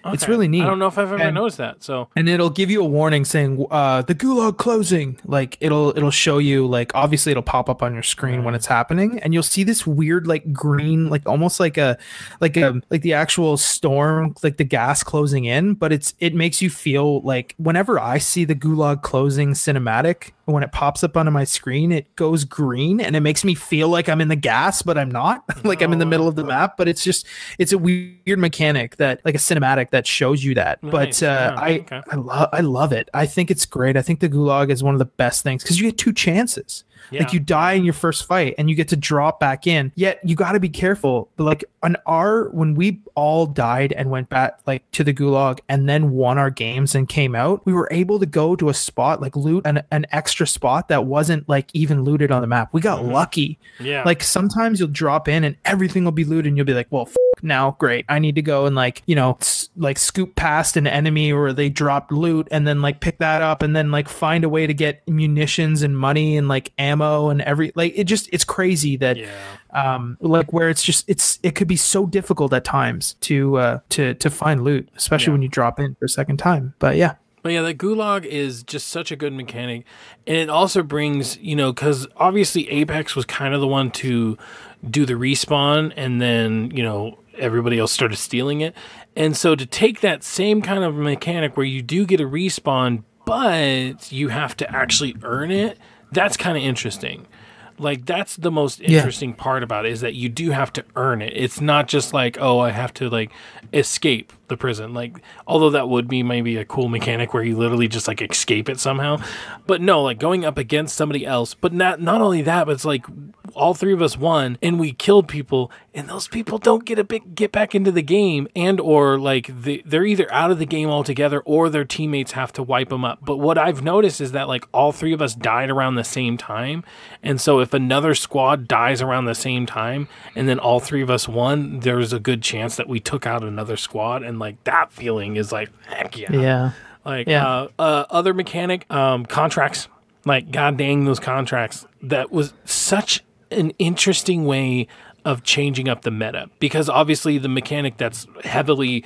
It's really neat. I don't know if I've ever And- noticed that. So and it'll give you a warning saying uh the gulag closing like it'll it'll show you like obviously it'll pop up on your screen when it's happening and you'll see this weird like green like almost like a like a like the actual storm like the gas closing in but it's it makes you feel like whenever i see the gulag closing cinematic when it pops up onto my screen it goes green and it makes me feel like i'm in the gas but i'm not like i'm in the middle of the map but it's just it's a weird mechanic that like a cinematic that shows you that Nice, but uh yeah, i okay. I love I love it. I think it's great. I think the gulag is one of the best things because you get two chances. Yeah. Like you die in your first fight and you get to drop back in. Yet you got to be careful. But like on our when we all died and went back like to the gulag and then won our games and came out, we were able to go to a spot like loot an, an extra spot that wasn't like even looted on the map. We got mm-hmm. lucky. yeah, Like sometimes you'll drop in and everything will be looted and you'll be like, well, f- now great. I need to go and like, you know, s- like scoop past an enemy or they dropped loot and then like pick that up and then like find a way to get munitions and money and like ammo and every like it just it's crazy that yeah. um like where it's just it's it could be so difficult at times to uh to to find loot, especially Yeah. when you drop in for a second time. But yeah. But yeah, the gulag is just such a good mechanic, and it also brings you know because obviously Apex was kind of the one to do the respawn, and then you know everybody else started stealing it, and so to take that same kind of mechanic where you do get a respawn, but you have to actually earn it, that's kind of interesting. Like that's the most Yeah. interesting part about it is that you do have to earn it. It's not just like, oh, I have to like escape the prison. Like although that would be maybe a cool mechanic where you literally just like escape it somehow. But no, like going up against somebody else. But not not only that, but it's like all three of us won and we killed people and those people don't get a big get back into the game and or like they, they're either out of the game altogether or their teammates have to wipe them up but what i've noticed is that like all three of us died around the same time and so if another squad dies around the same time and then all three of us won there's a good chance that we took out another squad and like that feeling is like heck yeah Yeah. like Yeah. uh, uh, other mechanic um, contracts. Like god dang those contracts. That was such an interesting way of changing up the meta because obviously the mechanic that's heavily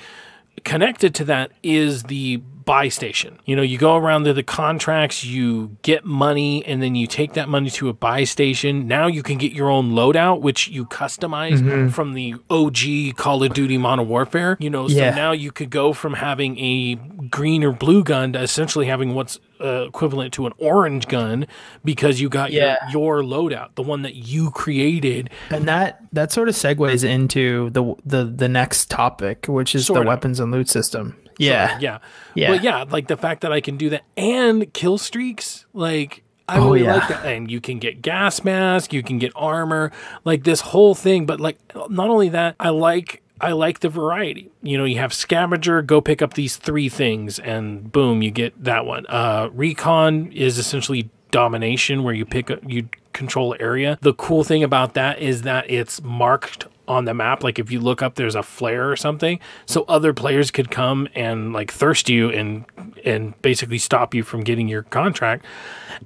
connected to that is the buy station. You know, you go around to the contracts, you get money, and then you take that money to a buy station. Now you can get your own loadout, which you customize Mm-hmm. from the OG Call of Duty Modern Warfare. You know, so Yeah. now you could go from having a green or blue gun to essentially having what's uh, equivalent to an orange gun because you got Yeah. your, your loadout, the one that you created. And that that sort of segues into the the the next topic, which is Sort the of. weapons and loot system. Yeah. Yeah. Yeah. But yeah, like the fact that I can do that and kill streaks, like I Oh, really yeah. like that. And you can get gas mask, you can get armor, like this whole thing. But like not only that, I like I like the variety. You know, you have scavenger, go pick up these three things, and boom, you get that one. Uh, recon is essentially domination, where you pick up, you control area. The cool thing about that is that it's marked on the map. Like if you look up, there's a flare or something, so other players could come and like thirst you and and basically stop you from getting your contract.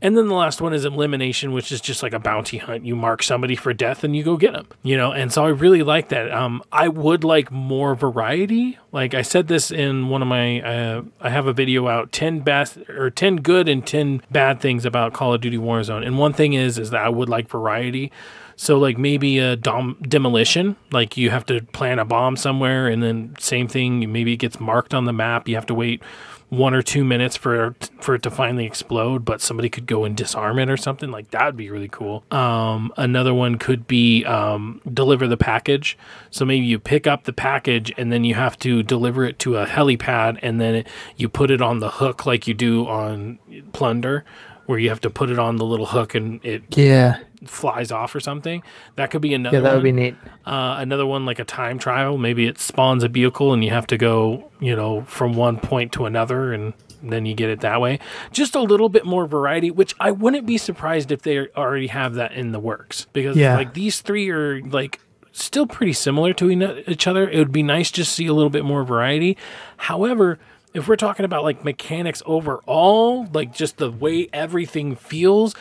And then the last one is elimination, which is just like a bounty hunt. You mark somebody for death and you go get them, you know. And so I really like that. Um, I would like more variety. Like I said this in one of my, uh, I have a video out ten best or ten good and ten bad things about Call of Duty Warzone. And one thing is, is that I would like variety. So like maybe a dom- demolition, like you have to plant a bomb somewhere, and then same thing. Maybe it gets marked on the map. You have to wait one or two minutes for for it to finally explode, but somebody could go and disarm it or something like that would be really cool. Um, another one could be um, deliver the package. So maybe you pick up the package and then you have to deliver it to a helipad, and then it, you put it on the hook like you do on Plunder, where you have to put it on the little hook and it Yeah. flies off or something. That could be another. Yeah, that would one. be neat. Uh, another one like a time trial. Maybe it spawns a vehicle and you have to go, you know, from one point to another, and then you get it that way. Just a little bit more variety, which I wouldn't be surprised if they already have that in the works because Yeah. like these three are like still pretty similar to each other. It would be nice just to see a little bit more variety. However. If we're talking about like mechanics overall, like just the way everything feels,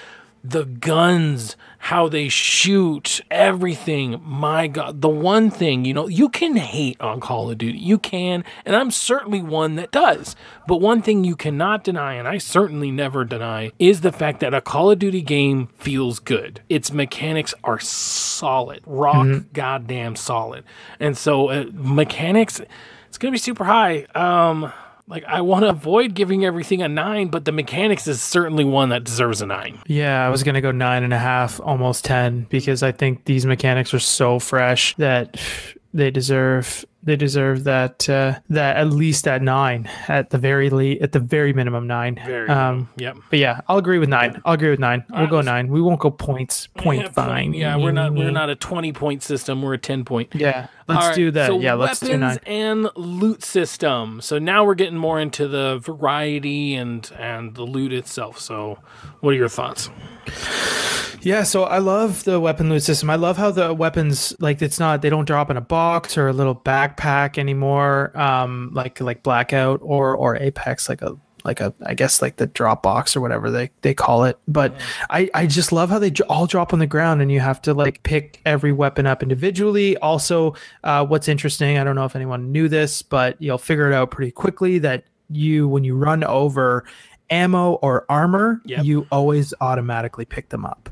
the guns, how they shoot, everything. My God, the one thing, you know, you can hate on Call of Duty. You can, and I'm certainly one that does. But one thing you cannot deny, and I certainly never deny, is the fact that a Call of Duty game feels good. Its mechanics are solid, rock goddamn solid. And so, uh, mechanics, it's going to be super high. Um, like I want to avoid giving everything a nine, but the mechanics is certainly one that deserves a nine. Yeah, I was gonna go nine and a half, almost ten, because I think these mechanics are so fresh that they deserve they deserve that uh, that at least at nine, at the very le- at the very minimum nine. Very. Um, yep. but yeah, I'll agree with nine. I'll agree with nine. we'll go nine. We won't go points. Point Yeah, fine. Yeah, we're not we're not a twenty point system. We're a ten point. Yeah, let's All right, do that. So yeah, let's do nine. weapons and loot system. So now we're getting more into the variety and and the loot itself. So, what are your thoughts? Yeah, so I love the weapon loot system. I love how the weapons like it's not they don't drop in a box or a little backpack anymore. Um, like like Blackout or or Apex, like a like a I guess like the drop box or whatever they they call it. But I I just love how they all drop on the ground and you have to like pick every weapon up individually. Also, uh, what's interesting, I don't know if anyone knew this, but you'll figure it out pretty quickly that you when you run over ammo or armor, Yep. you always automatically pick them up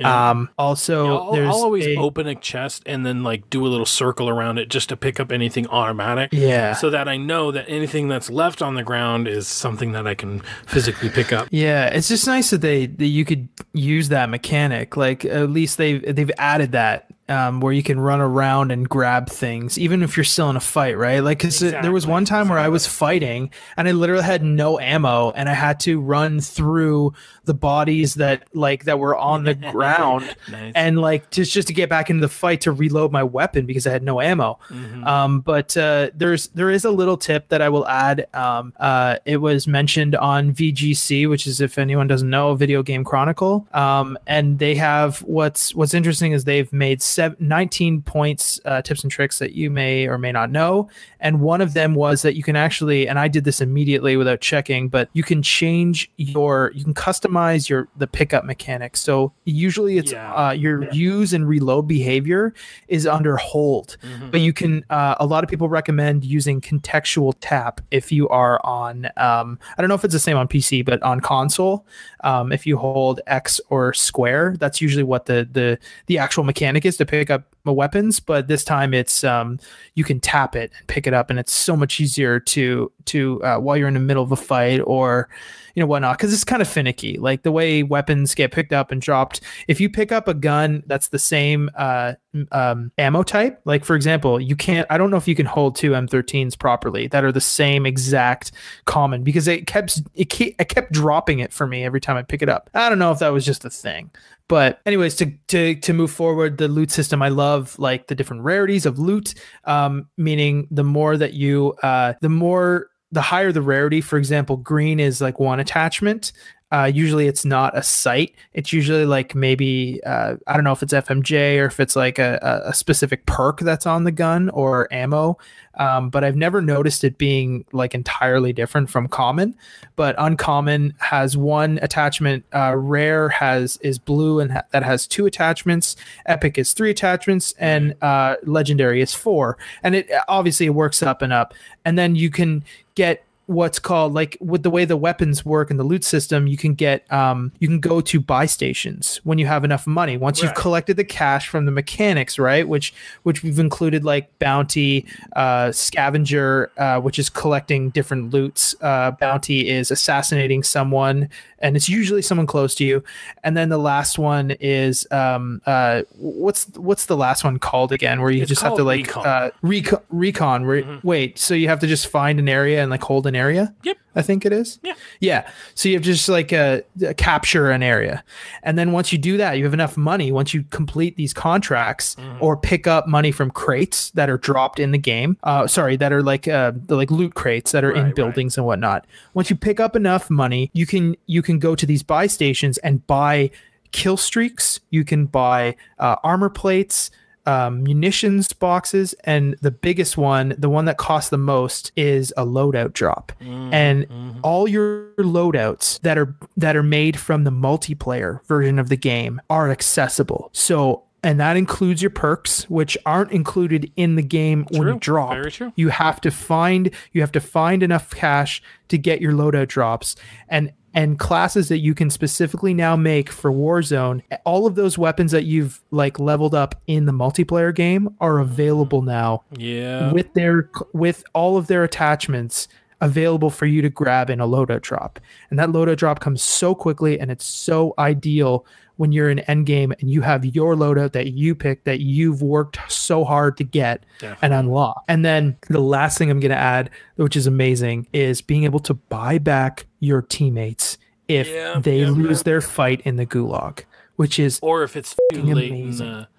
Yeah. Um, also, Yeah, I'll, there's I'll always a- open a chest and then like do a little circle around it just to pick up anything automatic. Yeah. So that I know that anything that's left on the ground is something that I can physically pick up. Yeah, it's just nice that they that you could use that mechanic. Like at least they they've added that um, where you can run around and grab things, even if you're still in a fight, right? Like, because there was one time where I was fighting and I literally had no ammo, and I had to run through the bodies that like that were on the ground, Nice. and like just just to get back into the fight to reload my weapon because I had no ammo. Mhm. Um, but uh, there's there is a little tip that I will add. Um, uh, it was mentioned on VGC, which is if anyone doesn't know, Video Game Chronicle. Um, and they have what's what's interesting is they've made seven, 19 points uh, tips and tricks that you may or may not know. And one of them was that you can actually, and I did this immediately without checking, but you can change your you can customize your the pickup mechanics. So usually it's Yeah. uh, your use and reload behavior is under hold Mhm. but you can uh, a lot of people recommend using contextual tap if you are on um, i don't know if it's the same on pc but on console um, if you hold x or square that's usually what the the the actual mechanic is to pick up weapons but this time it's um, you can tap it and pick it up and it's so much easier to to uh, while you're in the middle of a fight or you know whatnot because it's kind of finicky. Like the way weapons get picked up and dropped if you pick up a gun that's the same uh, um, ammo type like for example you can't i don't know if you can hold two m13s properly that are the same exact common because it kept it, ke- it kept dropping it for me every time i pick it up. I don't know if that was just a thing. But anyways to to to move forward the loot system i love like the different rarities of loot um meaning the more that you uh the more the higher the rarity for example green is like one attachment uh, usually it's not a sight. It's usually like maybe uh, i don't know if it's fmj or if it's like a, a specific perk that's on the gun or ammo. Um, but i've never noticed it being like entirely different from common. But uncommon has one attachment uh, rare has is blue and ha- that has two attachments. Epic is three attachments and uh, legendary is four. And it obviously it works up and up. And then you can get what's called like with the way the weapons work in the loot system you can get um you can go to buy stations when you have enough money once you've collected the cash from the mechanics right which which we've included like bounty uh scavenger uh which is collecting different loots uh bounty is assassinating someone and it's usually someone close to you and then the last one is um uh what's what's the last one called again where you It's just have to like recon. uh recon recon where, Mhm. wait so you have to just find an area and like hold an area Yep. i think it is Yeah. yeah so you have just like uh, uh, capture an area and then once you do that you have enough money once you complete these contracts Mhm. or pick up money from crates that are dropped in the game uh sorry that are like uh the like loot crates that are Right, in right. buildings and whatnot once you pick up enough money you can you can go to these buy stations and buy kill streaks you can buy uh, armor plates um, munitions boxes and the biggest one the one that costs the most is a loadout drop Mhm. and Mhm. all your loadouts that are that are made from the multiplayer version of the game are accessible so and that includes your perks which aren't included in the game when you drop Very true. you have to find you have to find enough cash to get your loadout drops and and classes that you can specifically now make for Warzone all of those weapons that you've like leveled up in the multiplayer game are mm-hmm. available now Yeah. with their with all of their attachments available for you to grab in a loadout drop. And that loadout drop comes so quickly and it's so ideal when you're in endgame and you have your loadout that you picked that you've worked so hard to get and unlock. And then the last thing I'm going to add, which is amazing, is being able to buy back your teammates if Yeah, they yeah, lose yeah. their fight in the gulag, which is or if it's too late in amazing. the it's too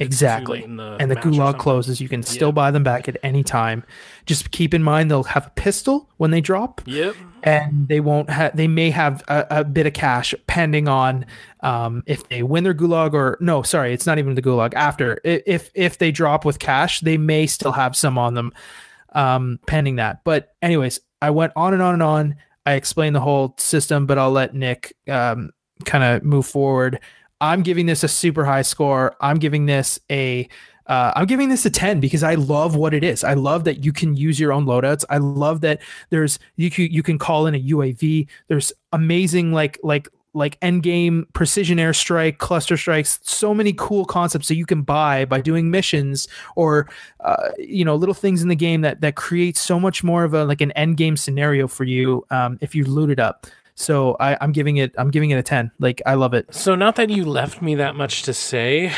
Exactly. the and the gulag closes. You can still buy them back at any time. Just keep in mind they'll have a pistol when they drop, Yep. and they won't have. They may have a, a bit of cash, pending on um, if they win their gulag or no. Sorry, it's not even the gulag. After if if they drop with cash, they may still have some on them, um, pending that. But anyways, I went on and on and on. I explained the whole system, but I'll let Nick um, kind of move forward. I'm giving this a super high score. I'm giving this a uh, I'm giving this a 10 because I love what it is. I love that you can use your own loadouts. I love that there's you can you can call in a UAV. There's amazing like like like end game precision airstrike, cluster strikes, so many cool concepts that you can buy by doing missions or uh, you know little things in the game that that create so much more of a like an end game scenario for you um, if you loot it up. So I, I'm giving it I'm giving it a ten. Like I love it. So not that you left me that much to say.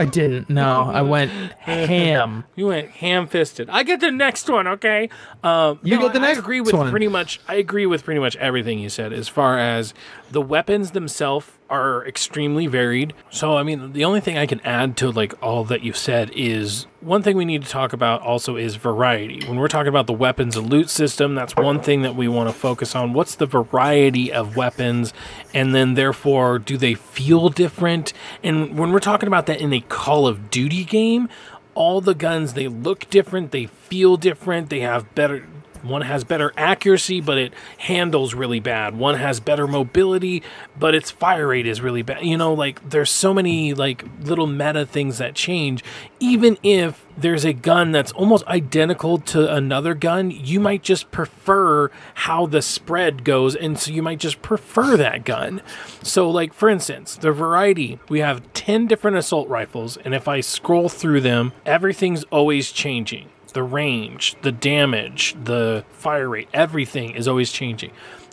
I didn't. No, I went ham. You went ham fisted. I get the next one, okay? Um, You no, get the next. I agree with one. pretty much. I agree with pretty much everything you said. As far as the weapons themselves are extremely varied. So I mean, the only thing I can add to like all that you've said is one thing we need to talk about also is variety. When we're talking about the weapons and loot system, that's one thing that we want to focus on. What's the variety of weapons, and then therefore, do they feel different? And when we're talking about that in a Call of Duty game, all the guns they look different, they feel different, they have better one has better accuracy but it handles really bad. One has better mobility but its fire rate is really bad. You know, like there's so many like little meta things that change even if there's a gun that's almost identical to another gun, you might just prefer how the spread goes and so you might just prefer that gun. So like for instance, the variety, we have 10 different assault rifles and if I scroll through them, everything's always changing the range, the damage, the fire rate, everything is always changing.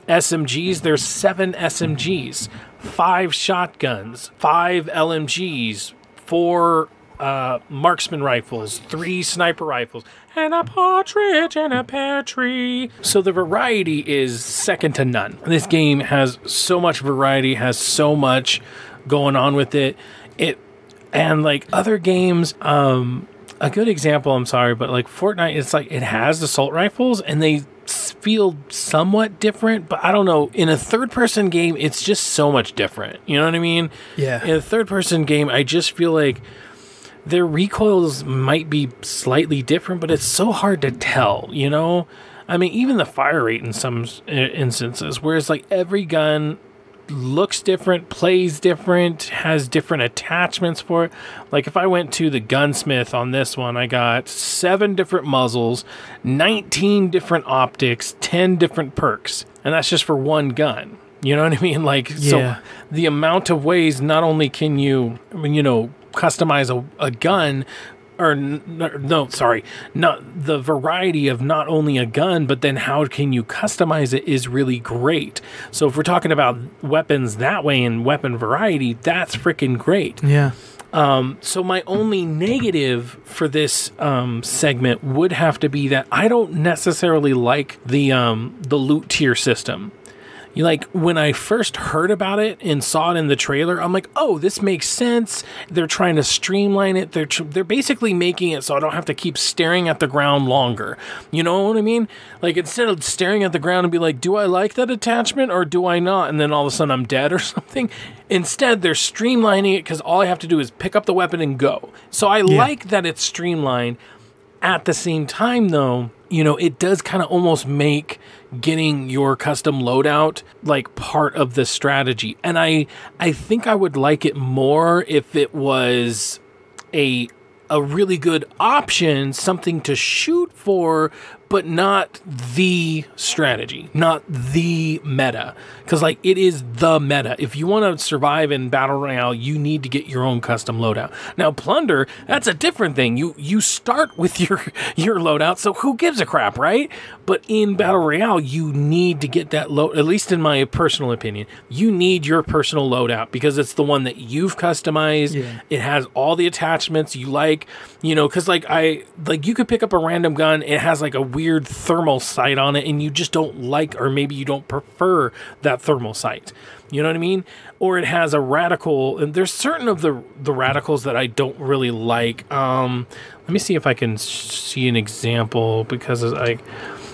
SMGs, there's seven SMGs, five shotguns, five LMGs, four uh, marksman rifles, three sniper rifles, and a partridge in a pear tree. So the variety is second to none. This game has so much variety, has so much going on with it. It and like other games, um, a good example, I'm sorry, but like Fortnite, it's like it has assault rifles and they feel somewhat different, but I don't know. In a third person game, it's just so much different. You know what I mean? Yeah. In a third person game, I just feel like their recoils might be slightly different, but it's so hard to tell, you know? I mean, even the fire rate in some instances, whereas like every gun looks different, plays different, has different attachments for it. Like if I went to the gunsmith on this one, I got seven different muzzles, 19 different optics, 10 different perks, and that's just for one gun. You know what I mean? Like, Yeah. so the amount of ways not only can you, you know, customize a, a gun, or no, sorry, not the variety of not only a gun, but then how can you customize it is really great. So if we're talking about weapons that way and weapon variety, that's freaking great. Yeah. So my only negative for this um, segment would have to be that I don't necessarily like the um, the loot tier system. You like when I first heard about it and saw it in the trailer, I'm like, "Oh, this makes sense. They're trying to streamline it. They're tr- they're basically making it so I don't have to keep staring at the ground longer." You know what I mean? Like instead of staring at the ground and be like, "Do I like that attachment or do I not?" and then all of a sudden I'm dead or something. Instead, they're streamlining it cuz all I have to do is pick up the weapon and go. So I like that it's streamlined. At the same time, though, you know, it does kind of almost make getting your custom loadout like part of the strategy. And I I think I would like it more if it was a a really good option, something to shoot for, but not the strategy, not the meta. Because, like, it is the meta. If you want to survive in Battle Royale, you need to get your own custom loadout. Now, Plunder, that's a different thing. You you start with your, your loadout, so who gives a crap, right? But in Battle Royale, you need to get that load, at least in my personal opinion, you need your personal loadout because it's the one that you've customized. Yeah. It has all the attachments you like, you know, because like I like you could pick up a random gun. It has like a weird thermal sight on it, and you just don't like, or maybe you don't prefer that thermal sight. You know what I mean? Or it has a reticle, and there's certain of the the reticles that I don't really like. Um, let me see if I can see an example because I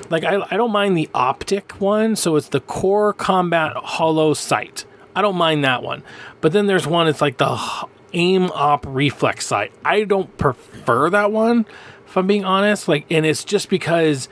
like I, I don't mind the optic one so it's the Corp Combat Holo Sight i don't mind that one but then there's one it's like the aim op reflex sight i don't prefer that one if i'm being honest like and it's just because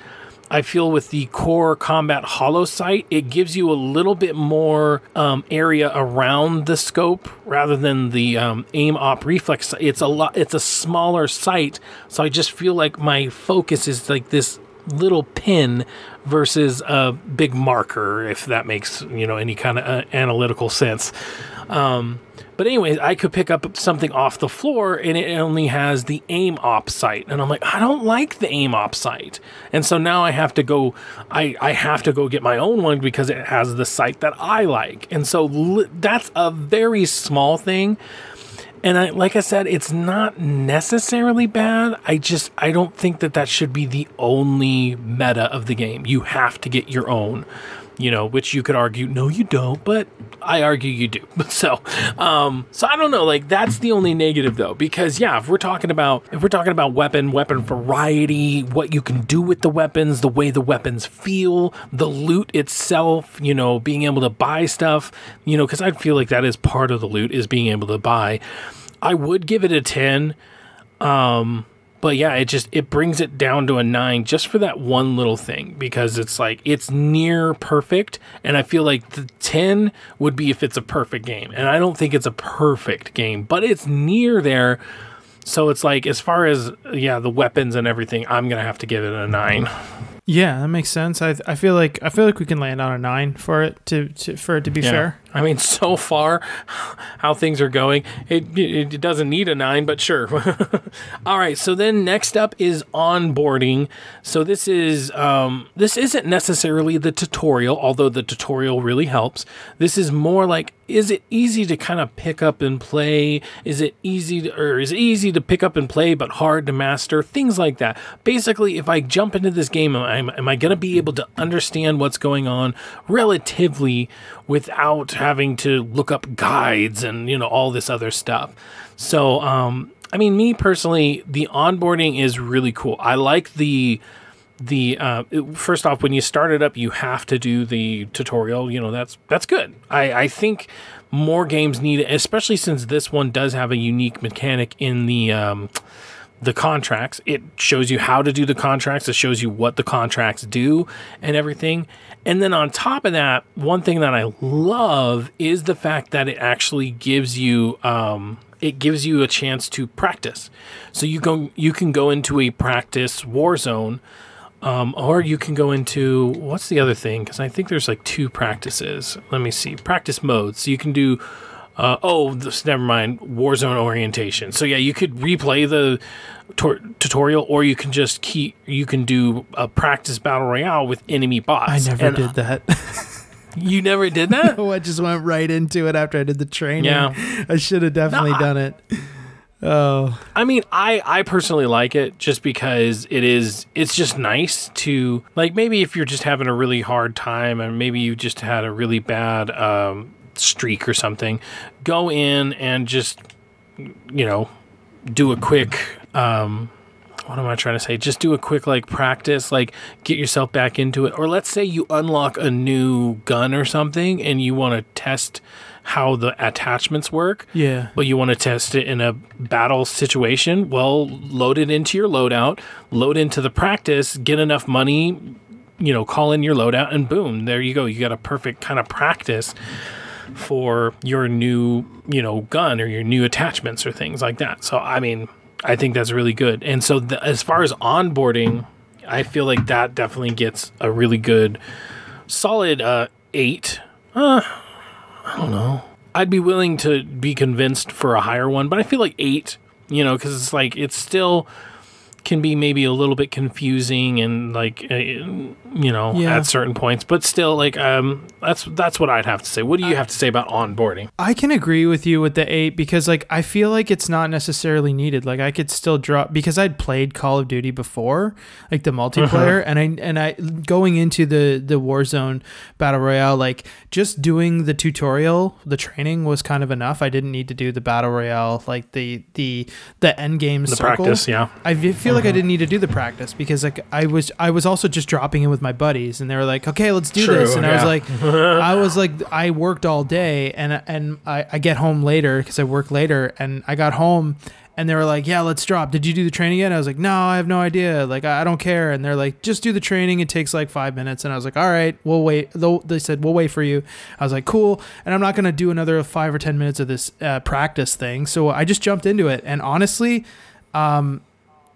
I feel with the Corp Combat Holo Sight, it gives you a little bit more um, area around the scope rather than the um, aim op reflex. It's a lot. It's a smaller sight, so I just feel like my focus is like this little pin versus a big marker, if that makes you know any kind of uh, analytical sense. Um, but anyways, I could pick up something off the floor and it only has the aim op sight. And I'm like, I don't like the aim op sight. And so now I have to go I I have to go get my own one because it has the sight that I like. And so li- that's a very small thing. And I like I said, it's not necessarily bad. I just I don't think that that should be the only meta of the game. You have to get your own you know, which you could argue, no, you don't, but I argue you do. So, um, so I don't know, like that's the only negative though, because yeah, if we're talking about if we're talking about weapon, weapon variety, what you can do with the weapons, the way the weapons feel, the loot itself, you know, being able to buy stuff, you know, because I feel like that is part of the loot is being able to buy. I would give it a ten. Um, but yeah, it just it brings it down to a 9 just for that one little thing because it's like it's near perfect and I feel like the 10 would be if it's a perfect game. And I don't think it's a perfect game, but it's near there. So it's like as far as yeah, the weapons and everything, I'm going to have to give it a 9. Yeah, that makes sense. I I feel like I feel like we can land on a nine for it to, to for it to be yeah. fair. I mean, so far, how things are going, it it doesn't need a nine, but sure. All right. So then next up is onboarding. So this is um, this isn't necessarily the tutorial, although the tutorial really helps. This is more like is it easy to kind of pick up and play? Is it easy to, or is it easy to pick up and play but hard to master? Things like that. Basically, if I jump into this game, am, I going to be able to understand what's going on relatively without having to look up guides and you know all this other stuff. So, um, I mean, me personally, the onboarding is really cool. I like the the uh, first off when you start it up you have to do the tutorial you know that's that's good i i think more games need it especially since this one does have a unique mechanic in the um, the contracts it shows you how to do the contracts it shows you what the contracts do and everything and then on top of that one thing that i love is the fact that it actually gives you um, it gives you a chance to practice so you go you can go into a practice war zone um, or you can go into what's the other thing? Because I think there's like two practices. Let me see. Practice modes. So you can do. Uh, oh, this, never mind. Warzone orientation. So yeah, you could replay the tor- tutorial, or you can just keep. You can do a practice battle royale with enemy bots. I never and, did that. you never did that? no, I just went right into it after I did the training. Yeah, I should have definitely no, done it. Oh. I mean, I I personally like it just because it is it's just nice to like maybe if you're just having a really hard time and maybe you just had a really bad um, streak or something, go in and just you know do a quick um, what am I trying to say? Just do a quick like practice, like get yourself back into it. Or let's say you unlock a new gun or something and you want to test how the attachments work. Yeah. But you want to test it in a battle situation. Well, load it into your loadout, load into the practice, get enough money, you know, call in your loadout, and boom, there you go. You got a perfect kind of practice for your new, you know, gun or your new attachments or things like that. So, I mean, I think that's really good. And so, the, as far as onboarding, I feel like that definitely gets a really good, solid uh, eight. Uh, I don't know. I'd be willing to be convinced for a higher one, but I feel like eight, you know, because it's like it's still can be maybe a little bit confusing and like uh, you know yeah. at certain points but still like um that's that's what I'd have to say what do you have to say about onboarding I can agree with you with the 8 because like I feel like it's not necessarily needed like I could still drop because I'd played Call of Duty before like the multiplayer uh-huh. and I and I going into the the Warzone battle royale like just doing the tutorial the training was kind of enough I didn't need to do the battle royale like the the the end game the circle. practice yeah I feel feel like I uh-huh. didn't need to do the practice because like I was I was also just dropping in with my buddies and they were like, okay, let's do True, this, and yeah. I was like, I was like, I worked all day and and I, I get home later because I work later and I got home and they were like, "Yeah, let's drop." Did you do the training yet? I was like, "No, I have no idea. Like, I, I don't care." And they're like, "Just do the training. It takes like five minutes." And I was like, "All right, we'll wait." They said, "We'll wait for you." I was like, "Cool." And I'm not gonna do another five or ten minutes of this uh, practice thing. So I just jumped into it. And honestly, um,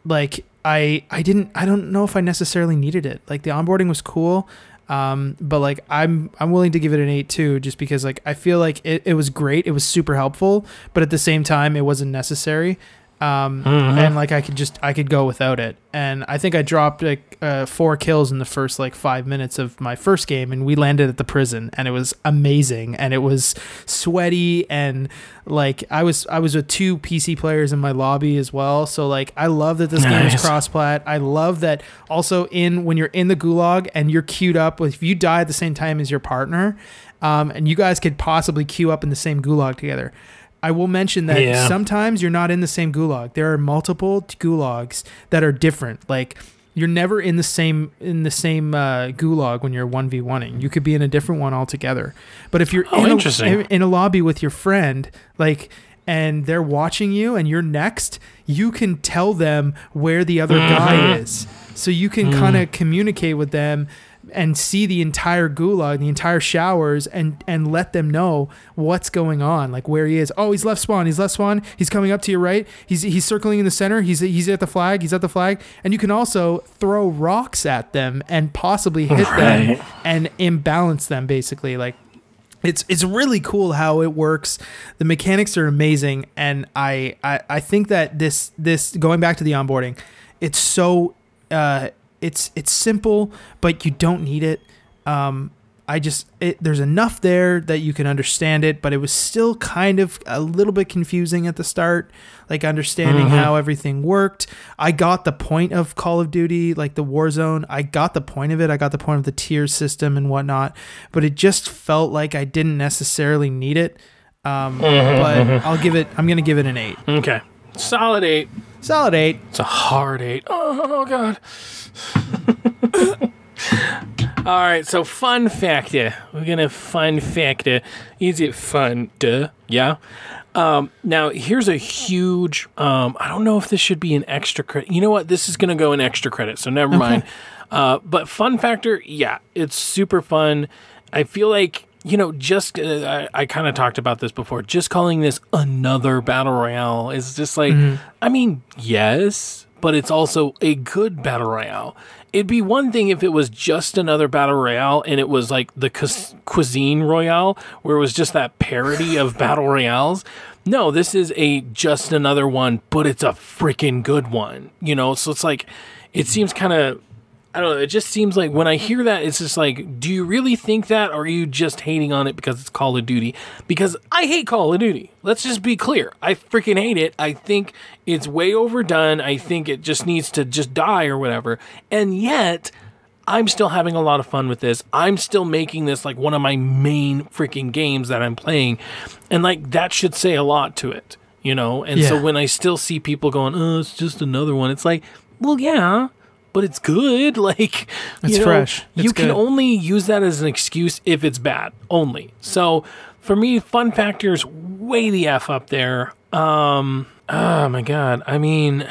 like I I didn't I don't know if I necessarily needed it. Like the onboarding was cool. Um, but like I'm I'm willing to give it an eight too, just because like I feel like it, it was great, it was super helpful, but at the same time it wasn't necessary um, Mhm. and like I could just I could go without it. And I think I dropped like uh, four kills in the first like five minutes of my first game, and we landed at the prison, and it was amazing, and it was sweaty, and like I was I was with two PC players in my lobby as well. So like I love that this game is Nice. cross plat. I love that also in when you're in the gulag and you're queued up with if you die at the same time as your partner, um, and you guys could possibly queue up in the same gulag together. I will mention that Yeah. sometimes you're not in the same gulag. There are multiple gulags that are different. Like you're never in the same in the same uh, gulag when you're one v oneing. You could be in a different one altogether. But if you're Oh, in. A, in a lobby with your friend, like and they're watching you and you're next, you can tell them where the other guy Mhm. is. So you can Mm. kind of communicate with them and see the entire gulag, the entire showers, and and let them know what's going on, like where he is. Oh, he's left spawn. He's left spawn. He's coming up to your right. He's he's circling in the center. He's he's at the flag. He's at the flag, and you can also throw rocks at them and possibly hit them and imbalance them. Basically, like it's it's really cool how it works. The mechanics are amazing, and I I, I think that this this going back to the onboarding, it's so uh, it's it's simple, but you don't need it. Um, I just it, there's enough there that you can understand it, but it was still kind of a little bit confusing at the start, like understanding Mhm. how everything worked. I got the point of Call of Duty, like the Warzone. I got the point of it. I got the point of the tier system and whatnot, but it just felt like I didn't necessarily need it. Um, but I'll give it. I'm gonna give it an eight. Okay. Solid eight. Solid eight. It's a hard eight. Oh, God. All right, so fun factor. We're gonna fun factor. Is it fun? Duh. Yeah. Um, now here's a huge. Um, I don't know if this should be an extra credit. You know what? This is gonna go in extra credit, so never mind. Uh, but fun factor, yeah, it's super fun. I feel like you know, just uh, I, I kind of talked about this before. Just calling this another battle royale is just like, I mean, yes, but it's also a good battle royale. It'd be one thing if it was just another battle royale and it was like the cus- cuisine royale, where it was just that parody of battle royales. No, this is a just another one, but it's a freaking good one. You know, so it's like, it seems kind of I don't know. It just seems like when I hear that, it's just like, do you really think that, or are you just hating on it because it's Call of Duty? Because I hate Call of Duty. Let's just be clear. I freaking hate it. I think it's way overdone. I think it just needs to just die or whatever. And yet, I'm still having a lot of fun with this. I'm still making this like one of my main freaking games that I'm playing. And like that should say a lot to it, you know? And so when I still see people going, oh, it's just another one, it's like, well, yeah, but it's good. Like, It's you know, fresh. you It's can good. only use that as an excuse if it's bad, only. So for me, fun factors way the F up there. Um, oh my God. I mean,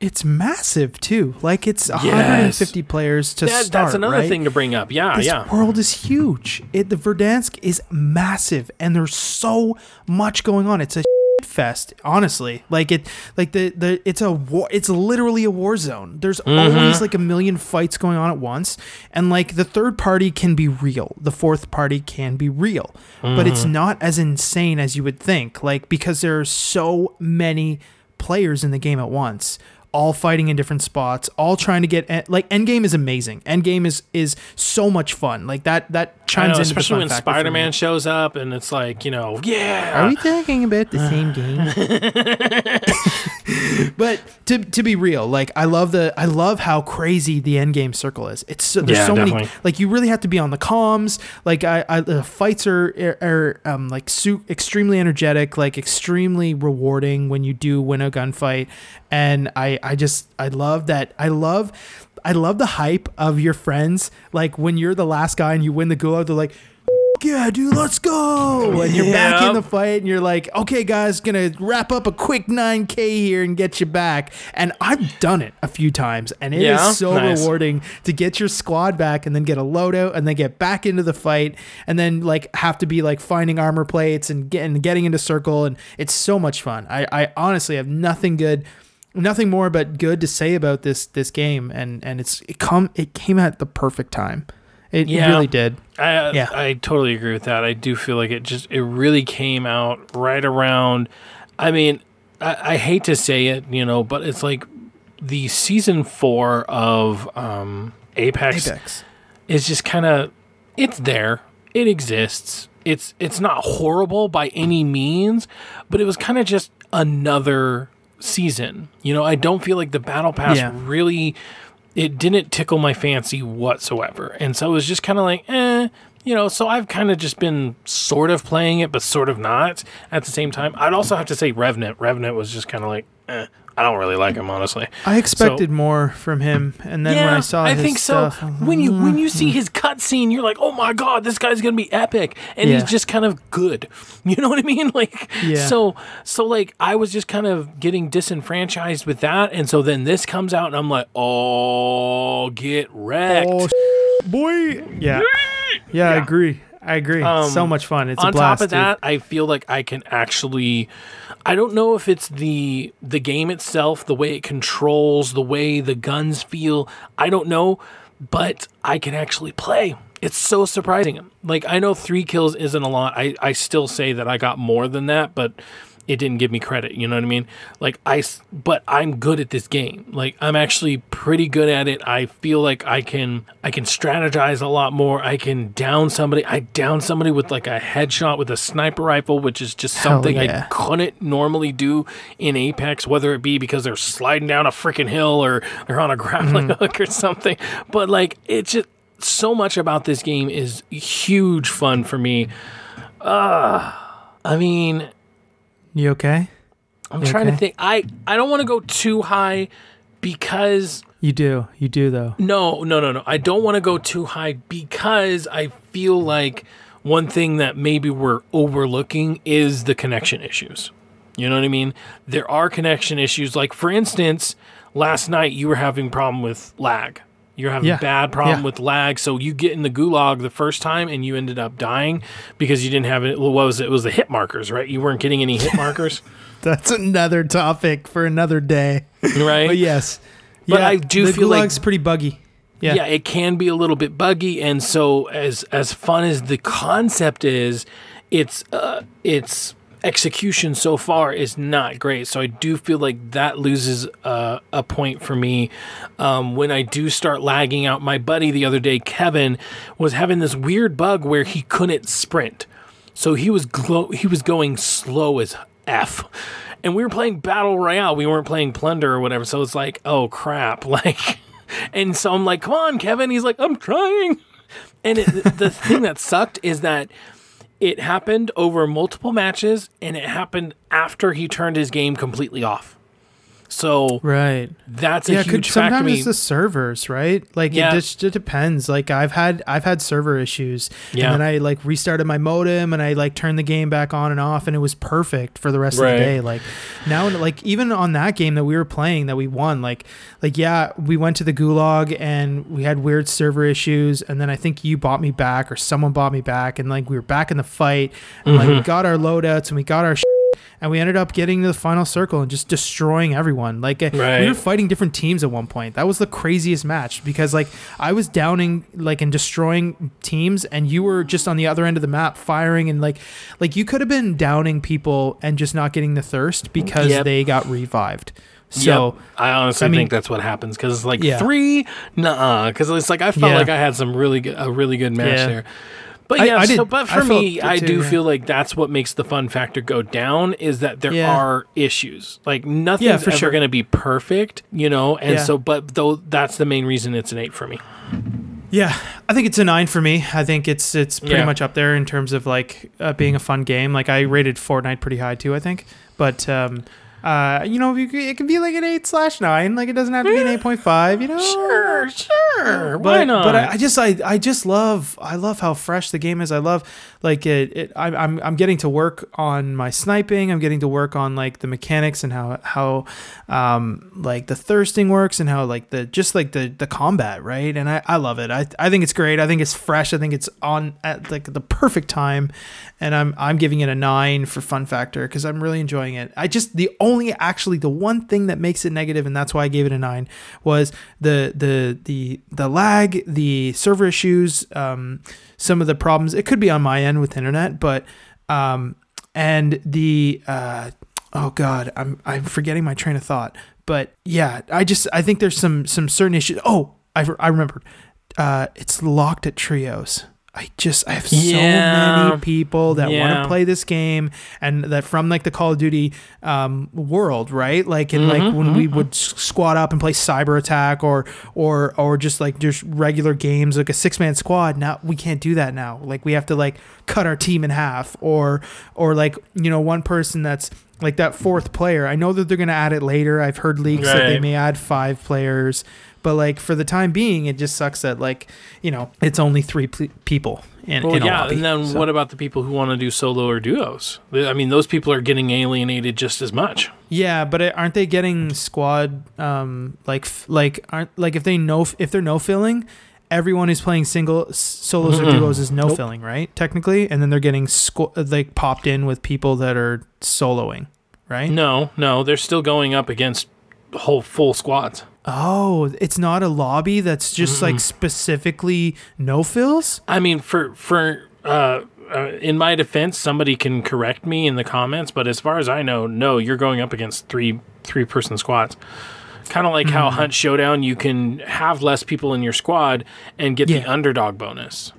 It's massive too. Like it's 150 players to that, start. that's another right? thing to bring up. Yeah, This yeah. world is huge. It, the Verdansk is massive, and there's so much going on. It's a fest, honestly. Like it, like the the it's a war. It's literally a war zone. There's Mm-hmm. always like a million fights going on at once, and like the third party can be real. The fourth party can be real, but it's Mm-hmm. not as insane as you would think. Like because there are so many players in the game at once all fighting in different spots all trying to get like endgame is amazing. Endgame is is so much fun. Like that that chimes know, into the especially fun when factor for Spider Man shows up and it's like, you know, yeah. are we talking about the same game? But to, to be real like i love the i love how crazy the endgame circle is. It's so, there's Yeah, so many definitely. like you really have to be on the comms. Like i, I the fights are are um like su- extremely energetic like extremely rewarding when you do win a gunfight and i i just i love that i love i love the hype of your friends like when you're the last guy and you win the gulag they're like yeah, dude, let's go. And you're back in the fight and you're like, okay, guys, gonna wrap up a quick 9K here and get you back. And I've done it a few times and it is Yeah? so Nice. rewarding to get your squad back and then get a loadout and then get back into the fight and then like have to be like finding armor plates and getting getting into circle and it's so much fun. I, I honestly have nothing good nothing more but good to say about this this game, and and it's it come it came at the perfect time. It Yeah. really did. I Yeah. I totally agree with that. I do feel like it just it really came out right around. I mean, I, I hate to say it, you know, but it's like the season four of um, Apex, Apex. is just kind of it's there. It exists. It's it's not horrible by any means, but it was kind of just another season. You know, I don't feel like the battle pass Yeah. really it didn't tickle my fancy whatsoever. And so it was just kind of like, eh, you know, so I've kind of just been sort of playing it, but sort of not at the same time. I'd also have to say Revenant. Revenant was just kind of like, eh, I don't really like him, honestly. I expected more from him, and then when I saw his think so. stuff, When you when you see his cutscene, you're like, oh my god, this guy's gonna be epic, and Yeah. he's just kind of good. You know what I mean? Like, Yeah. so so like I was just kind of getting disenfranchised with that, and so then this comes out, and I'm like, oh, get wrecked. Oh, boy, yeah, yeah, I agree. I agree. so much fun. It's Um, on a blast. top of dude. that, I feel like I can actually I don't know if it's the the game itself, the way it controls, the way the guns feel. I don't know, but I can actually play. It's so surprising. Like I know 3 kills isn't a lot. I I still say that I got more than that, but it didn't give me credit, you know what I mean? Like I, but I'm good at this game. Like I'm actually pretty good at it. I feel like I can I can strategize a lot more. I can down somebody. I down somebody with like a headshot with a sniper rifle, which is just something yeah. I couldn't normally do in Apex, whether it be because they're sliding down a freaking hill or they're on a grappling Mm-hmm. hook or something. But like it's just so much about this game is huge fun for me. Uh I mean, You okay? I'm You trying to think. I I don't want to go too high because You do. You do though. no, no, no, no. I don't want to go too high because I feel like one thing that maybe we're overlooking is the connection issues. You know what I mean? There are connection issues. Like for instance, last night you were having problem with lag. You're having Yeah. bad problem Yeah. with lag. So you get in the gulag the first time and you ended up dying because you didn't have it. What was it? It was the hit markers, right? You weren't getting any hit markers, That's another topic for another day. right? But yes, But yeah, I do the feel like- Gulag's pretty buggy. Yeah. yeah. it can be a little bit buggy and so as as fun as the concept is it's uh it's execution so far is not great. So i do feel like that loses uh, a point for me. Um, when i do start lagging out my buddy the other day kevin was having this weird bug where he couldn't sprint. So he was he was going slow as f. And we were playing battle royale. We weren't playing plunder or whatever. So it's like oh crap. Like and so I'm like, come on, Kevin. He's like, I'm trying. And it, the thing that sucked is that it happened over multiple matches and it happened after he turned his game completely off. So Right. that's a yeah, could sometimes me. it's the servers, right? Like Yeah. it just it depends. Like I've had I've had server issues, Yeah. and then I like restarted my modem and I like turned the game back on and off, and it was perfect for the rest Right. of the day. Like now, like even on that game that we were playing that we won, like like yeah, we went to the gulag and we had weird server issues, and then I think you bought me back or someone bought me back, and like we were back in the fight, and like Mm-hmm. we got our loadouts and we got our. And we ended up getting to the final circle and just destroying everyone. Like uh, we were fighting different teams at one point. That was the craziest match because like I was downing like and destroying teams, and you were just on the other end of the map firing and like like you could have been downing people and just not getting the thirst because Yep. they got revived. So Yep. I honestly I mean- think that's what happens because it's like Yeah. three, nah, because it's like I felt Yeah. like I had some really good, a really good match Yeah. there. But I- yeah, I so did- but for felt me, I too, do yeah. feel like that's what makes the fun factor go down is that there Yeah. are issues. Like nothing's Yeah, for ever sure. going to be perfect, you know. And so, but though that's the main reason it's an eight for me. Yeah, I think it's a nine for me. I think it's it's pretty Yeah. much up there in terms of like uh, being a fun game. Like I rated Fortnite pretty high too. I think, but um, uh, you know, you c- it can be like an eight slash nine. Like it doesn't have to be an eight point five. You know, sure. Sure, but why not? but I, I just I, I just love I love how fresh the game is. I love like it. it I, I'm I'm getting to work on my sniping. I'm getting to work on like the mechanics and how how um like the thirsting works and how like the just like the the combat right. And I I love it. I I think it's great. I think it's fresh. I think it's on at like the perfect time, and I'm I'm giving it a nine for fun factor because I'm really enjoying it. I just the only actually the one thing that makes it negative, and that's why I gave it a nine, was the the the the lag, the server issues, um, some of the problems. It could be on my end with internet, but um, and the uh, oh god, I'm I'm forgetting my train of thought. But yeah, I just I think there's some some certain issues. Oh, I I remembered. Uh, it's locked at trios. I just I have so Yeah. many people that want to play this game and that from like the Call of Duty um, world, right? Like in like when we would s- squad up and play Cyber Attack or or or just like just regular games like a six man squad. Now we can't do that now. Like we have to like cut our team in half or or like you know one person that's like that fourth player. I know that they're gonna add it later. I've heard leaks that they may add five players. But like for the time being, it just sucks that like you know it's only three ple- people in, Well, in a yeah, lobby. and then So- what about the people who want to do solo or duos? I mean, those people are getting alienated just as much. Yeah, but it- aren't they getting squad um like f- like aren't like if they know if they're no filling, everyone who's playing single s- solos or Mm-mm. duos is no Nope. filling, right? Technically, and then they're getting squ- uh, like popped in with people that are soloing, right? No, no, they're still going up against whole full squads. Oh, it's not a lobby that's just like specifically no fills. I mean, for for uh, uh, in my defense, somebody can correct me in the comments, but as far as I know, no, you're going up against three three person squads. Kind of like Hmm. how Hunt Showdown, you can have less people in your squad and get the underdog bonus.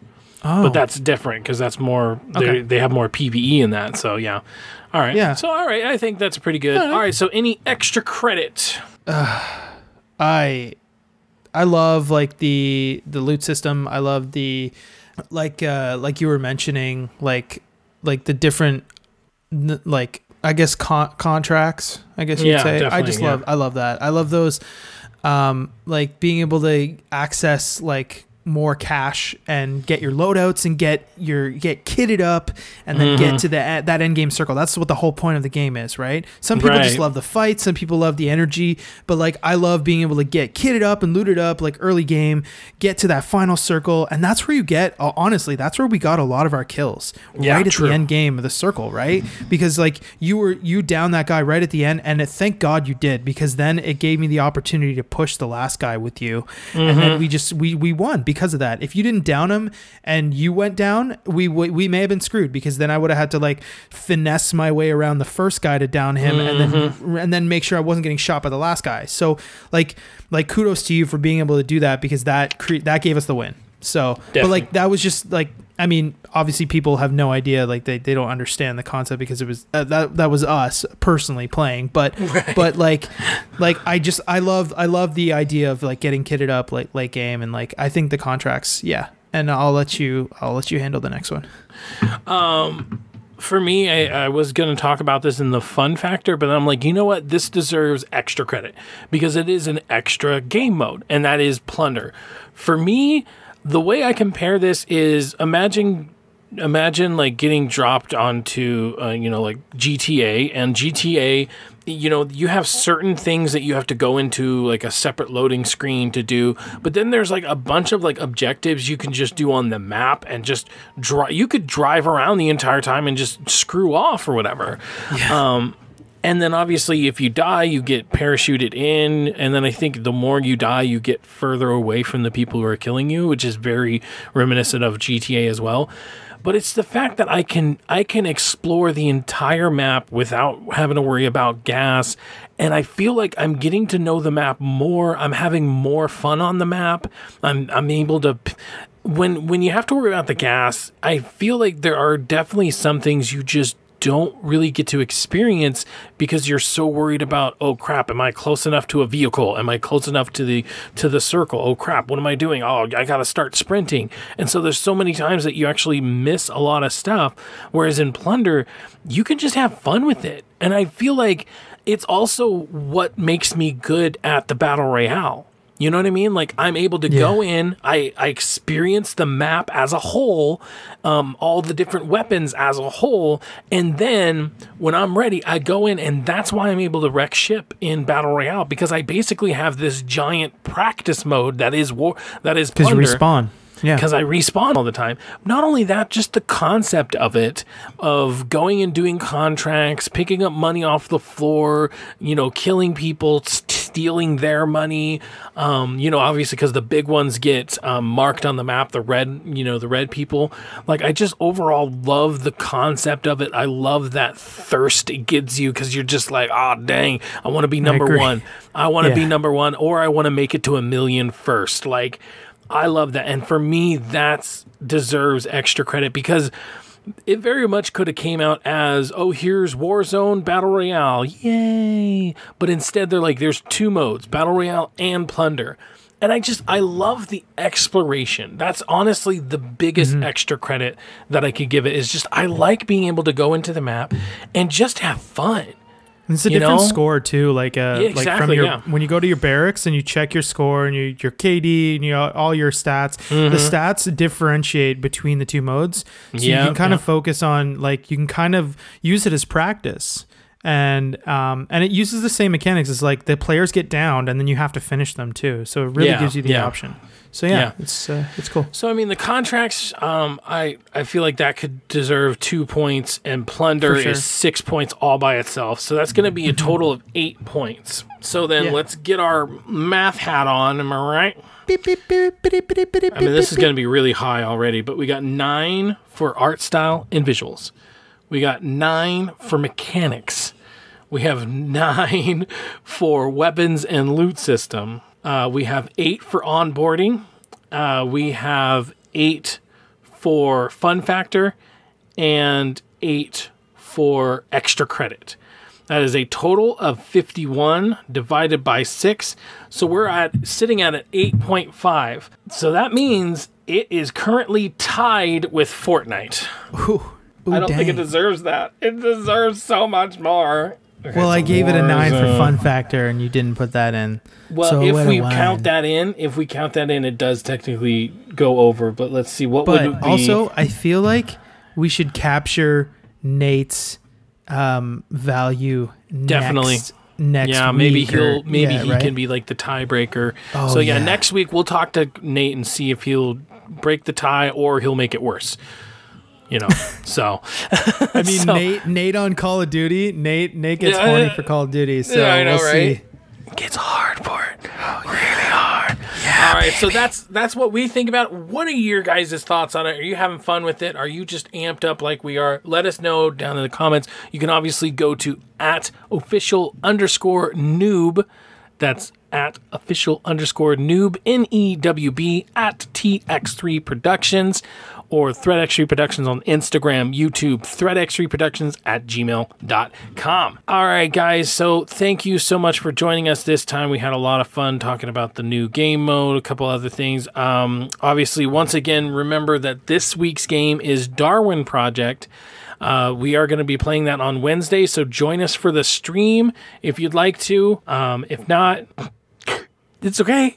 Oh, But that's different because that's more they Okay. they have more PVE in that. So yeah, all right. Yeah. So all right, I think that's pretty good. All right. So any extra credit? I I love like the the loot system. I love the like uh like you were mentioning like like the different like I guess con- contracts. I guess you'd Yeah, say. I just yeah. love I love that. I love those um like being able to access like more cash and get your loadouts and get your get kitted up and then Mm-hmm. get to the that end game circle. That's what the whole point of the game is, right? Some people just love the fight, some people love the energy, but like I love being able to get kitted up and looted up like early game, get to that final circle, and that's where you get uh, honestly, that's where we got a lot of our kills. Yeah, right at true. the end game of the circle, right? Because like you were you down that guy right at the end and it, thank God you did because then it gave me the opportunity to push the last guy with you. And Mm-hmm. then we just we we won because of that. If you didn't down him and you went down, we we, we may have been screwed because then I would have had to like finesse my way around the first guy to down him and Mm-hmm. then and then make sure I wasn't getting shot by the last guy. So like like kudos to you for being able to do that because that cre- that gave us the win. So, but like that was just like I mean, obviously people have no idea like they, they don't understand the concept because it was uh, that that was us personally playing, but but like like I just I love I love the idea of like getting kitted up like late game and like I think the contracts, yeah. And I'll let you I'll let you handle the next one. Um, for me, I, I was going to talk about this in the fun factor, but I'm like, you know what? This deserves extra credit because it is an extra game mode, and that is plunder. For me, the way I compare this is imagine imagine like getting dropped onto uh, you know like GTA and GTA you know you have certain things that you have to go into like a separate loading screen to do but then there's like a bunch of like objectives you can just do on the map and just drive you could drive around the entire time and just screw off or whatever. Um and then obviously if you die you get parachuted in. And then i think the more you die you get further away from the people who are killing you which is very reminiscent of gta as well. But it's the fact that i can i can explore the entire map without having to worry about gas. And i feel like i'm getting to know the map more. I'm having more fun on the map. I'm i'm able to when when you have to worry about the gas i feel like there are definitely some things you just don't really get to experience because you're so worried about oh crap am i close enough to a vehicle? Am i close enough to the to the circle? Oh crap what am i doing? Oh i gotta start sprinting. And so there's so many times that you actually miss a lot of stuff. Whereas in plunder you can just have fun with it. And i feel like it's also what makes me good at the battle royale You know what I mean? Like I'm able to go in, I, I experience the map as a whole, um, all the different weapons as a whole, and then when I'm ready, I go in, and that's why I'm able to wreck ship in battle royale because I basically have this giant practice mode that is war that is Because you respawn. Yeah. because I respawn all the time. Not only that, just the concept of it, of going and doing contracts, picking up money off the floor, you know, killing people, stealing their money. Um, you know, obviously because the big ones get um, marked on the map, the red, you know, the red people. Like I just overall love the concept of it. I love that thirst it gives you because you're just like, oh dang, I want to be number agree. one. I want to be number one, or I want to make it to a million first. Like. I love that. And for me, that's deserves extra credit because it very much could have came out as, oh, here's Warzone Battle Royale. Yay. But instead they're like, there's two modes, Battle Royale and Plunder. And I just I love the exploration. That's honestly the biggest mm-hmm. extra credit that I could give it is just I like being able to go into the map and just have fun. It's a different know? score too. Like uh, Yeah, like from your yeah. when you go to your barracks and you check your score and you, your KD and you all your stats. Mm-hmm. The stats differentiate between the two modes, so Yeah, you can kind yeah. of focus on like you can kind of use it as practice. And um and it uses the same mechanics as like the players get downed and then you have to finish them too. So it really Yeah, gives you the yeah. option. So yeah, Yeah. it's uh, it's cool. So I mean, the contracts, um, I I feel like that could deserve two points, and plunder sure. is six points all by itself. So that's going to be a total of eight points. So then Yeah. let's get our math hat on. Am I right? Beep, beep, beep, I mean, this is going to be really high already, but we got nine for art style and visuals. We got nine for mechanics. We have nine for weapons and loot system. Uh, we have eight for onboarding. Uh, we have eight for fun factor and eight for extra credit. That is a total of 51 divided by 6. So we're at sitting at an 8.5. So that means it is currently tied with Fortnite. Ooh, ooh, I don't think it deserves that. It deserves so much more. Okay, Well, I gave it a nine for fun factor, and you didn't put that in. Well, So if we a count that in, if we count that in, it does technically go over. But let's see what would But it be. also, I feel like we should capture Nate's um, value. Definitely. Next, next yeah, maybe week he'll or- maybe yeah, he right? can be like the tiebreaker. Oh, so yeah, yeah. next week we'll talk to Nate and see if he'll break the tie or he'll make it worse. You know, so I mean, so- Nate. Nate on Call of Duty. Nate. Nate gets Yeah, horny yeah. for Call of Duty. So Yeah, I know, we'll right? see. gets hard for it. Oh, really hard. All right, so that's that's what we think about. What are your guys' thoughts on it? Are you having fun with it? Are you just amped up like we are? Let us know down in the comments. You can obviously go to at official underscore newb. That's at official underscore newb N E W B at TX3 Productions or ThreadX3 Productions on Instagram, YouTube, ThreadX3 Productions at gmail.com. All right, guys. So thank you so much for joining us this time. We had a lot of fun talking about the new game mode, a couple other things. Um, obviously, once again, remember that this week's game is Darwin Project. Uh, we are going to be playing that on Wednesday, so join us for the stream if you'd like to. Um, if not, it's okay.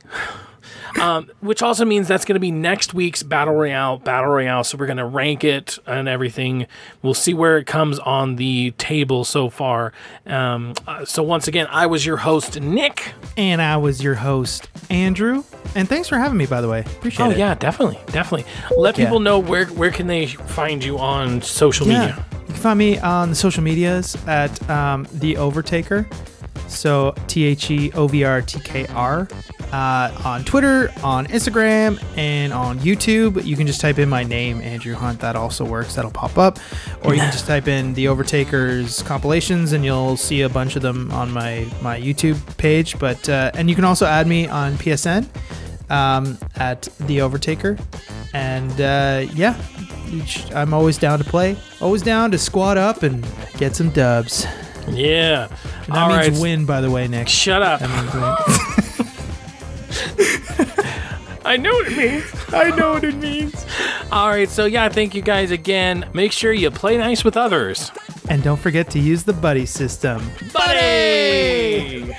Um, which also means that's going to be next week's battle royale. Battle royale. So we're going to rank it and everything. We'll see where it comes on the table so far. Um, uh, so once again, I was your host, Nick. And I was your host, Andrew. And thanks for having me, by the way. Appreciate Oh it. yeah, definitely, definitely. Let Yeah. people know where where can they find you on social Yeah. media. You can find me on the social medias at um, The Overtaker. So T H E O V R T K R. Uh, on Twitter, on Instagram, and on YouTube. You can just type in my name, Andrew Hunt. That also works. That'll pop up. Or you can just type in The Overtakers compilations, and you'll see a bunch of them on my my YouTube page. But uh, and you can also add me on PSN um, at The Overtaker. And uh, yeah, I'm always down to play. Always down to squat up and get some dubs. Yeah. And that All means right. win, by the way, Nick. Shut up. That means win. I know what it means. I know what it means. All right. So yeah, thank you guys again. Make sure you play nice with others. And don't forget to use the buddy system. Buddy.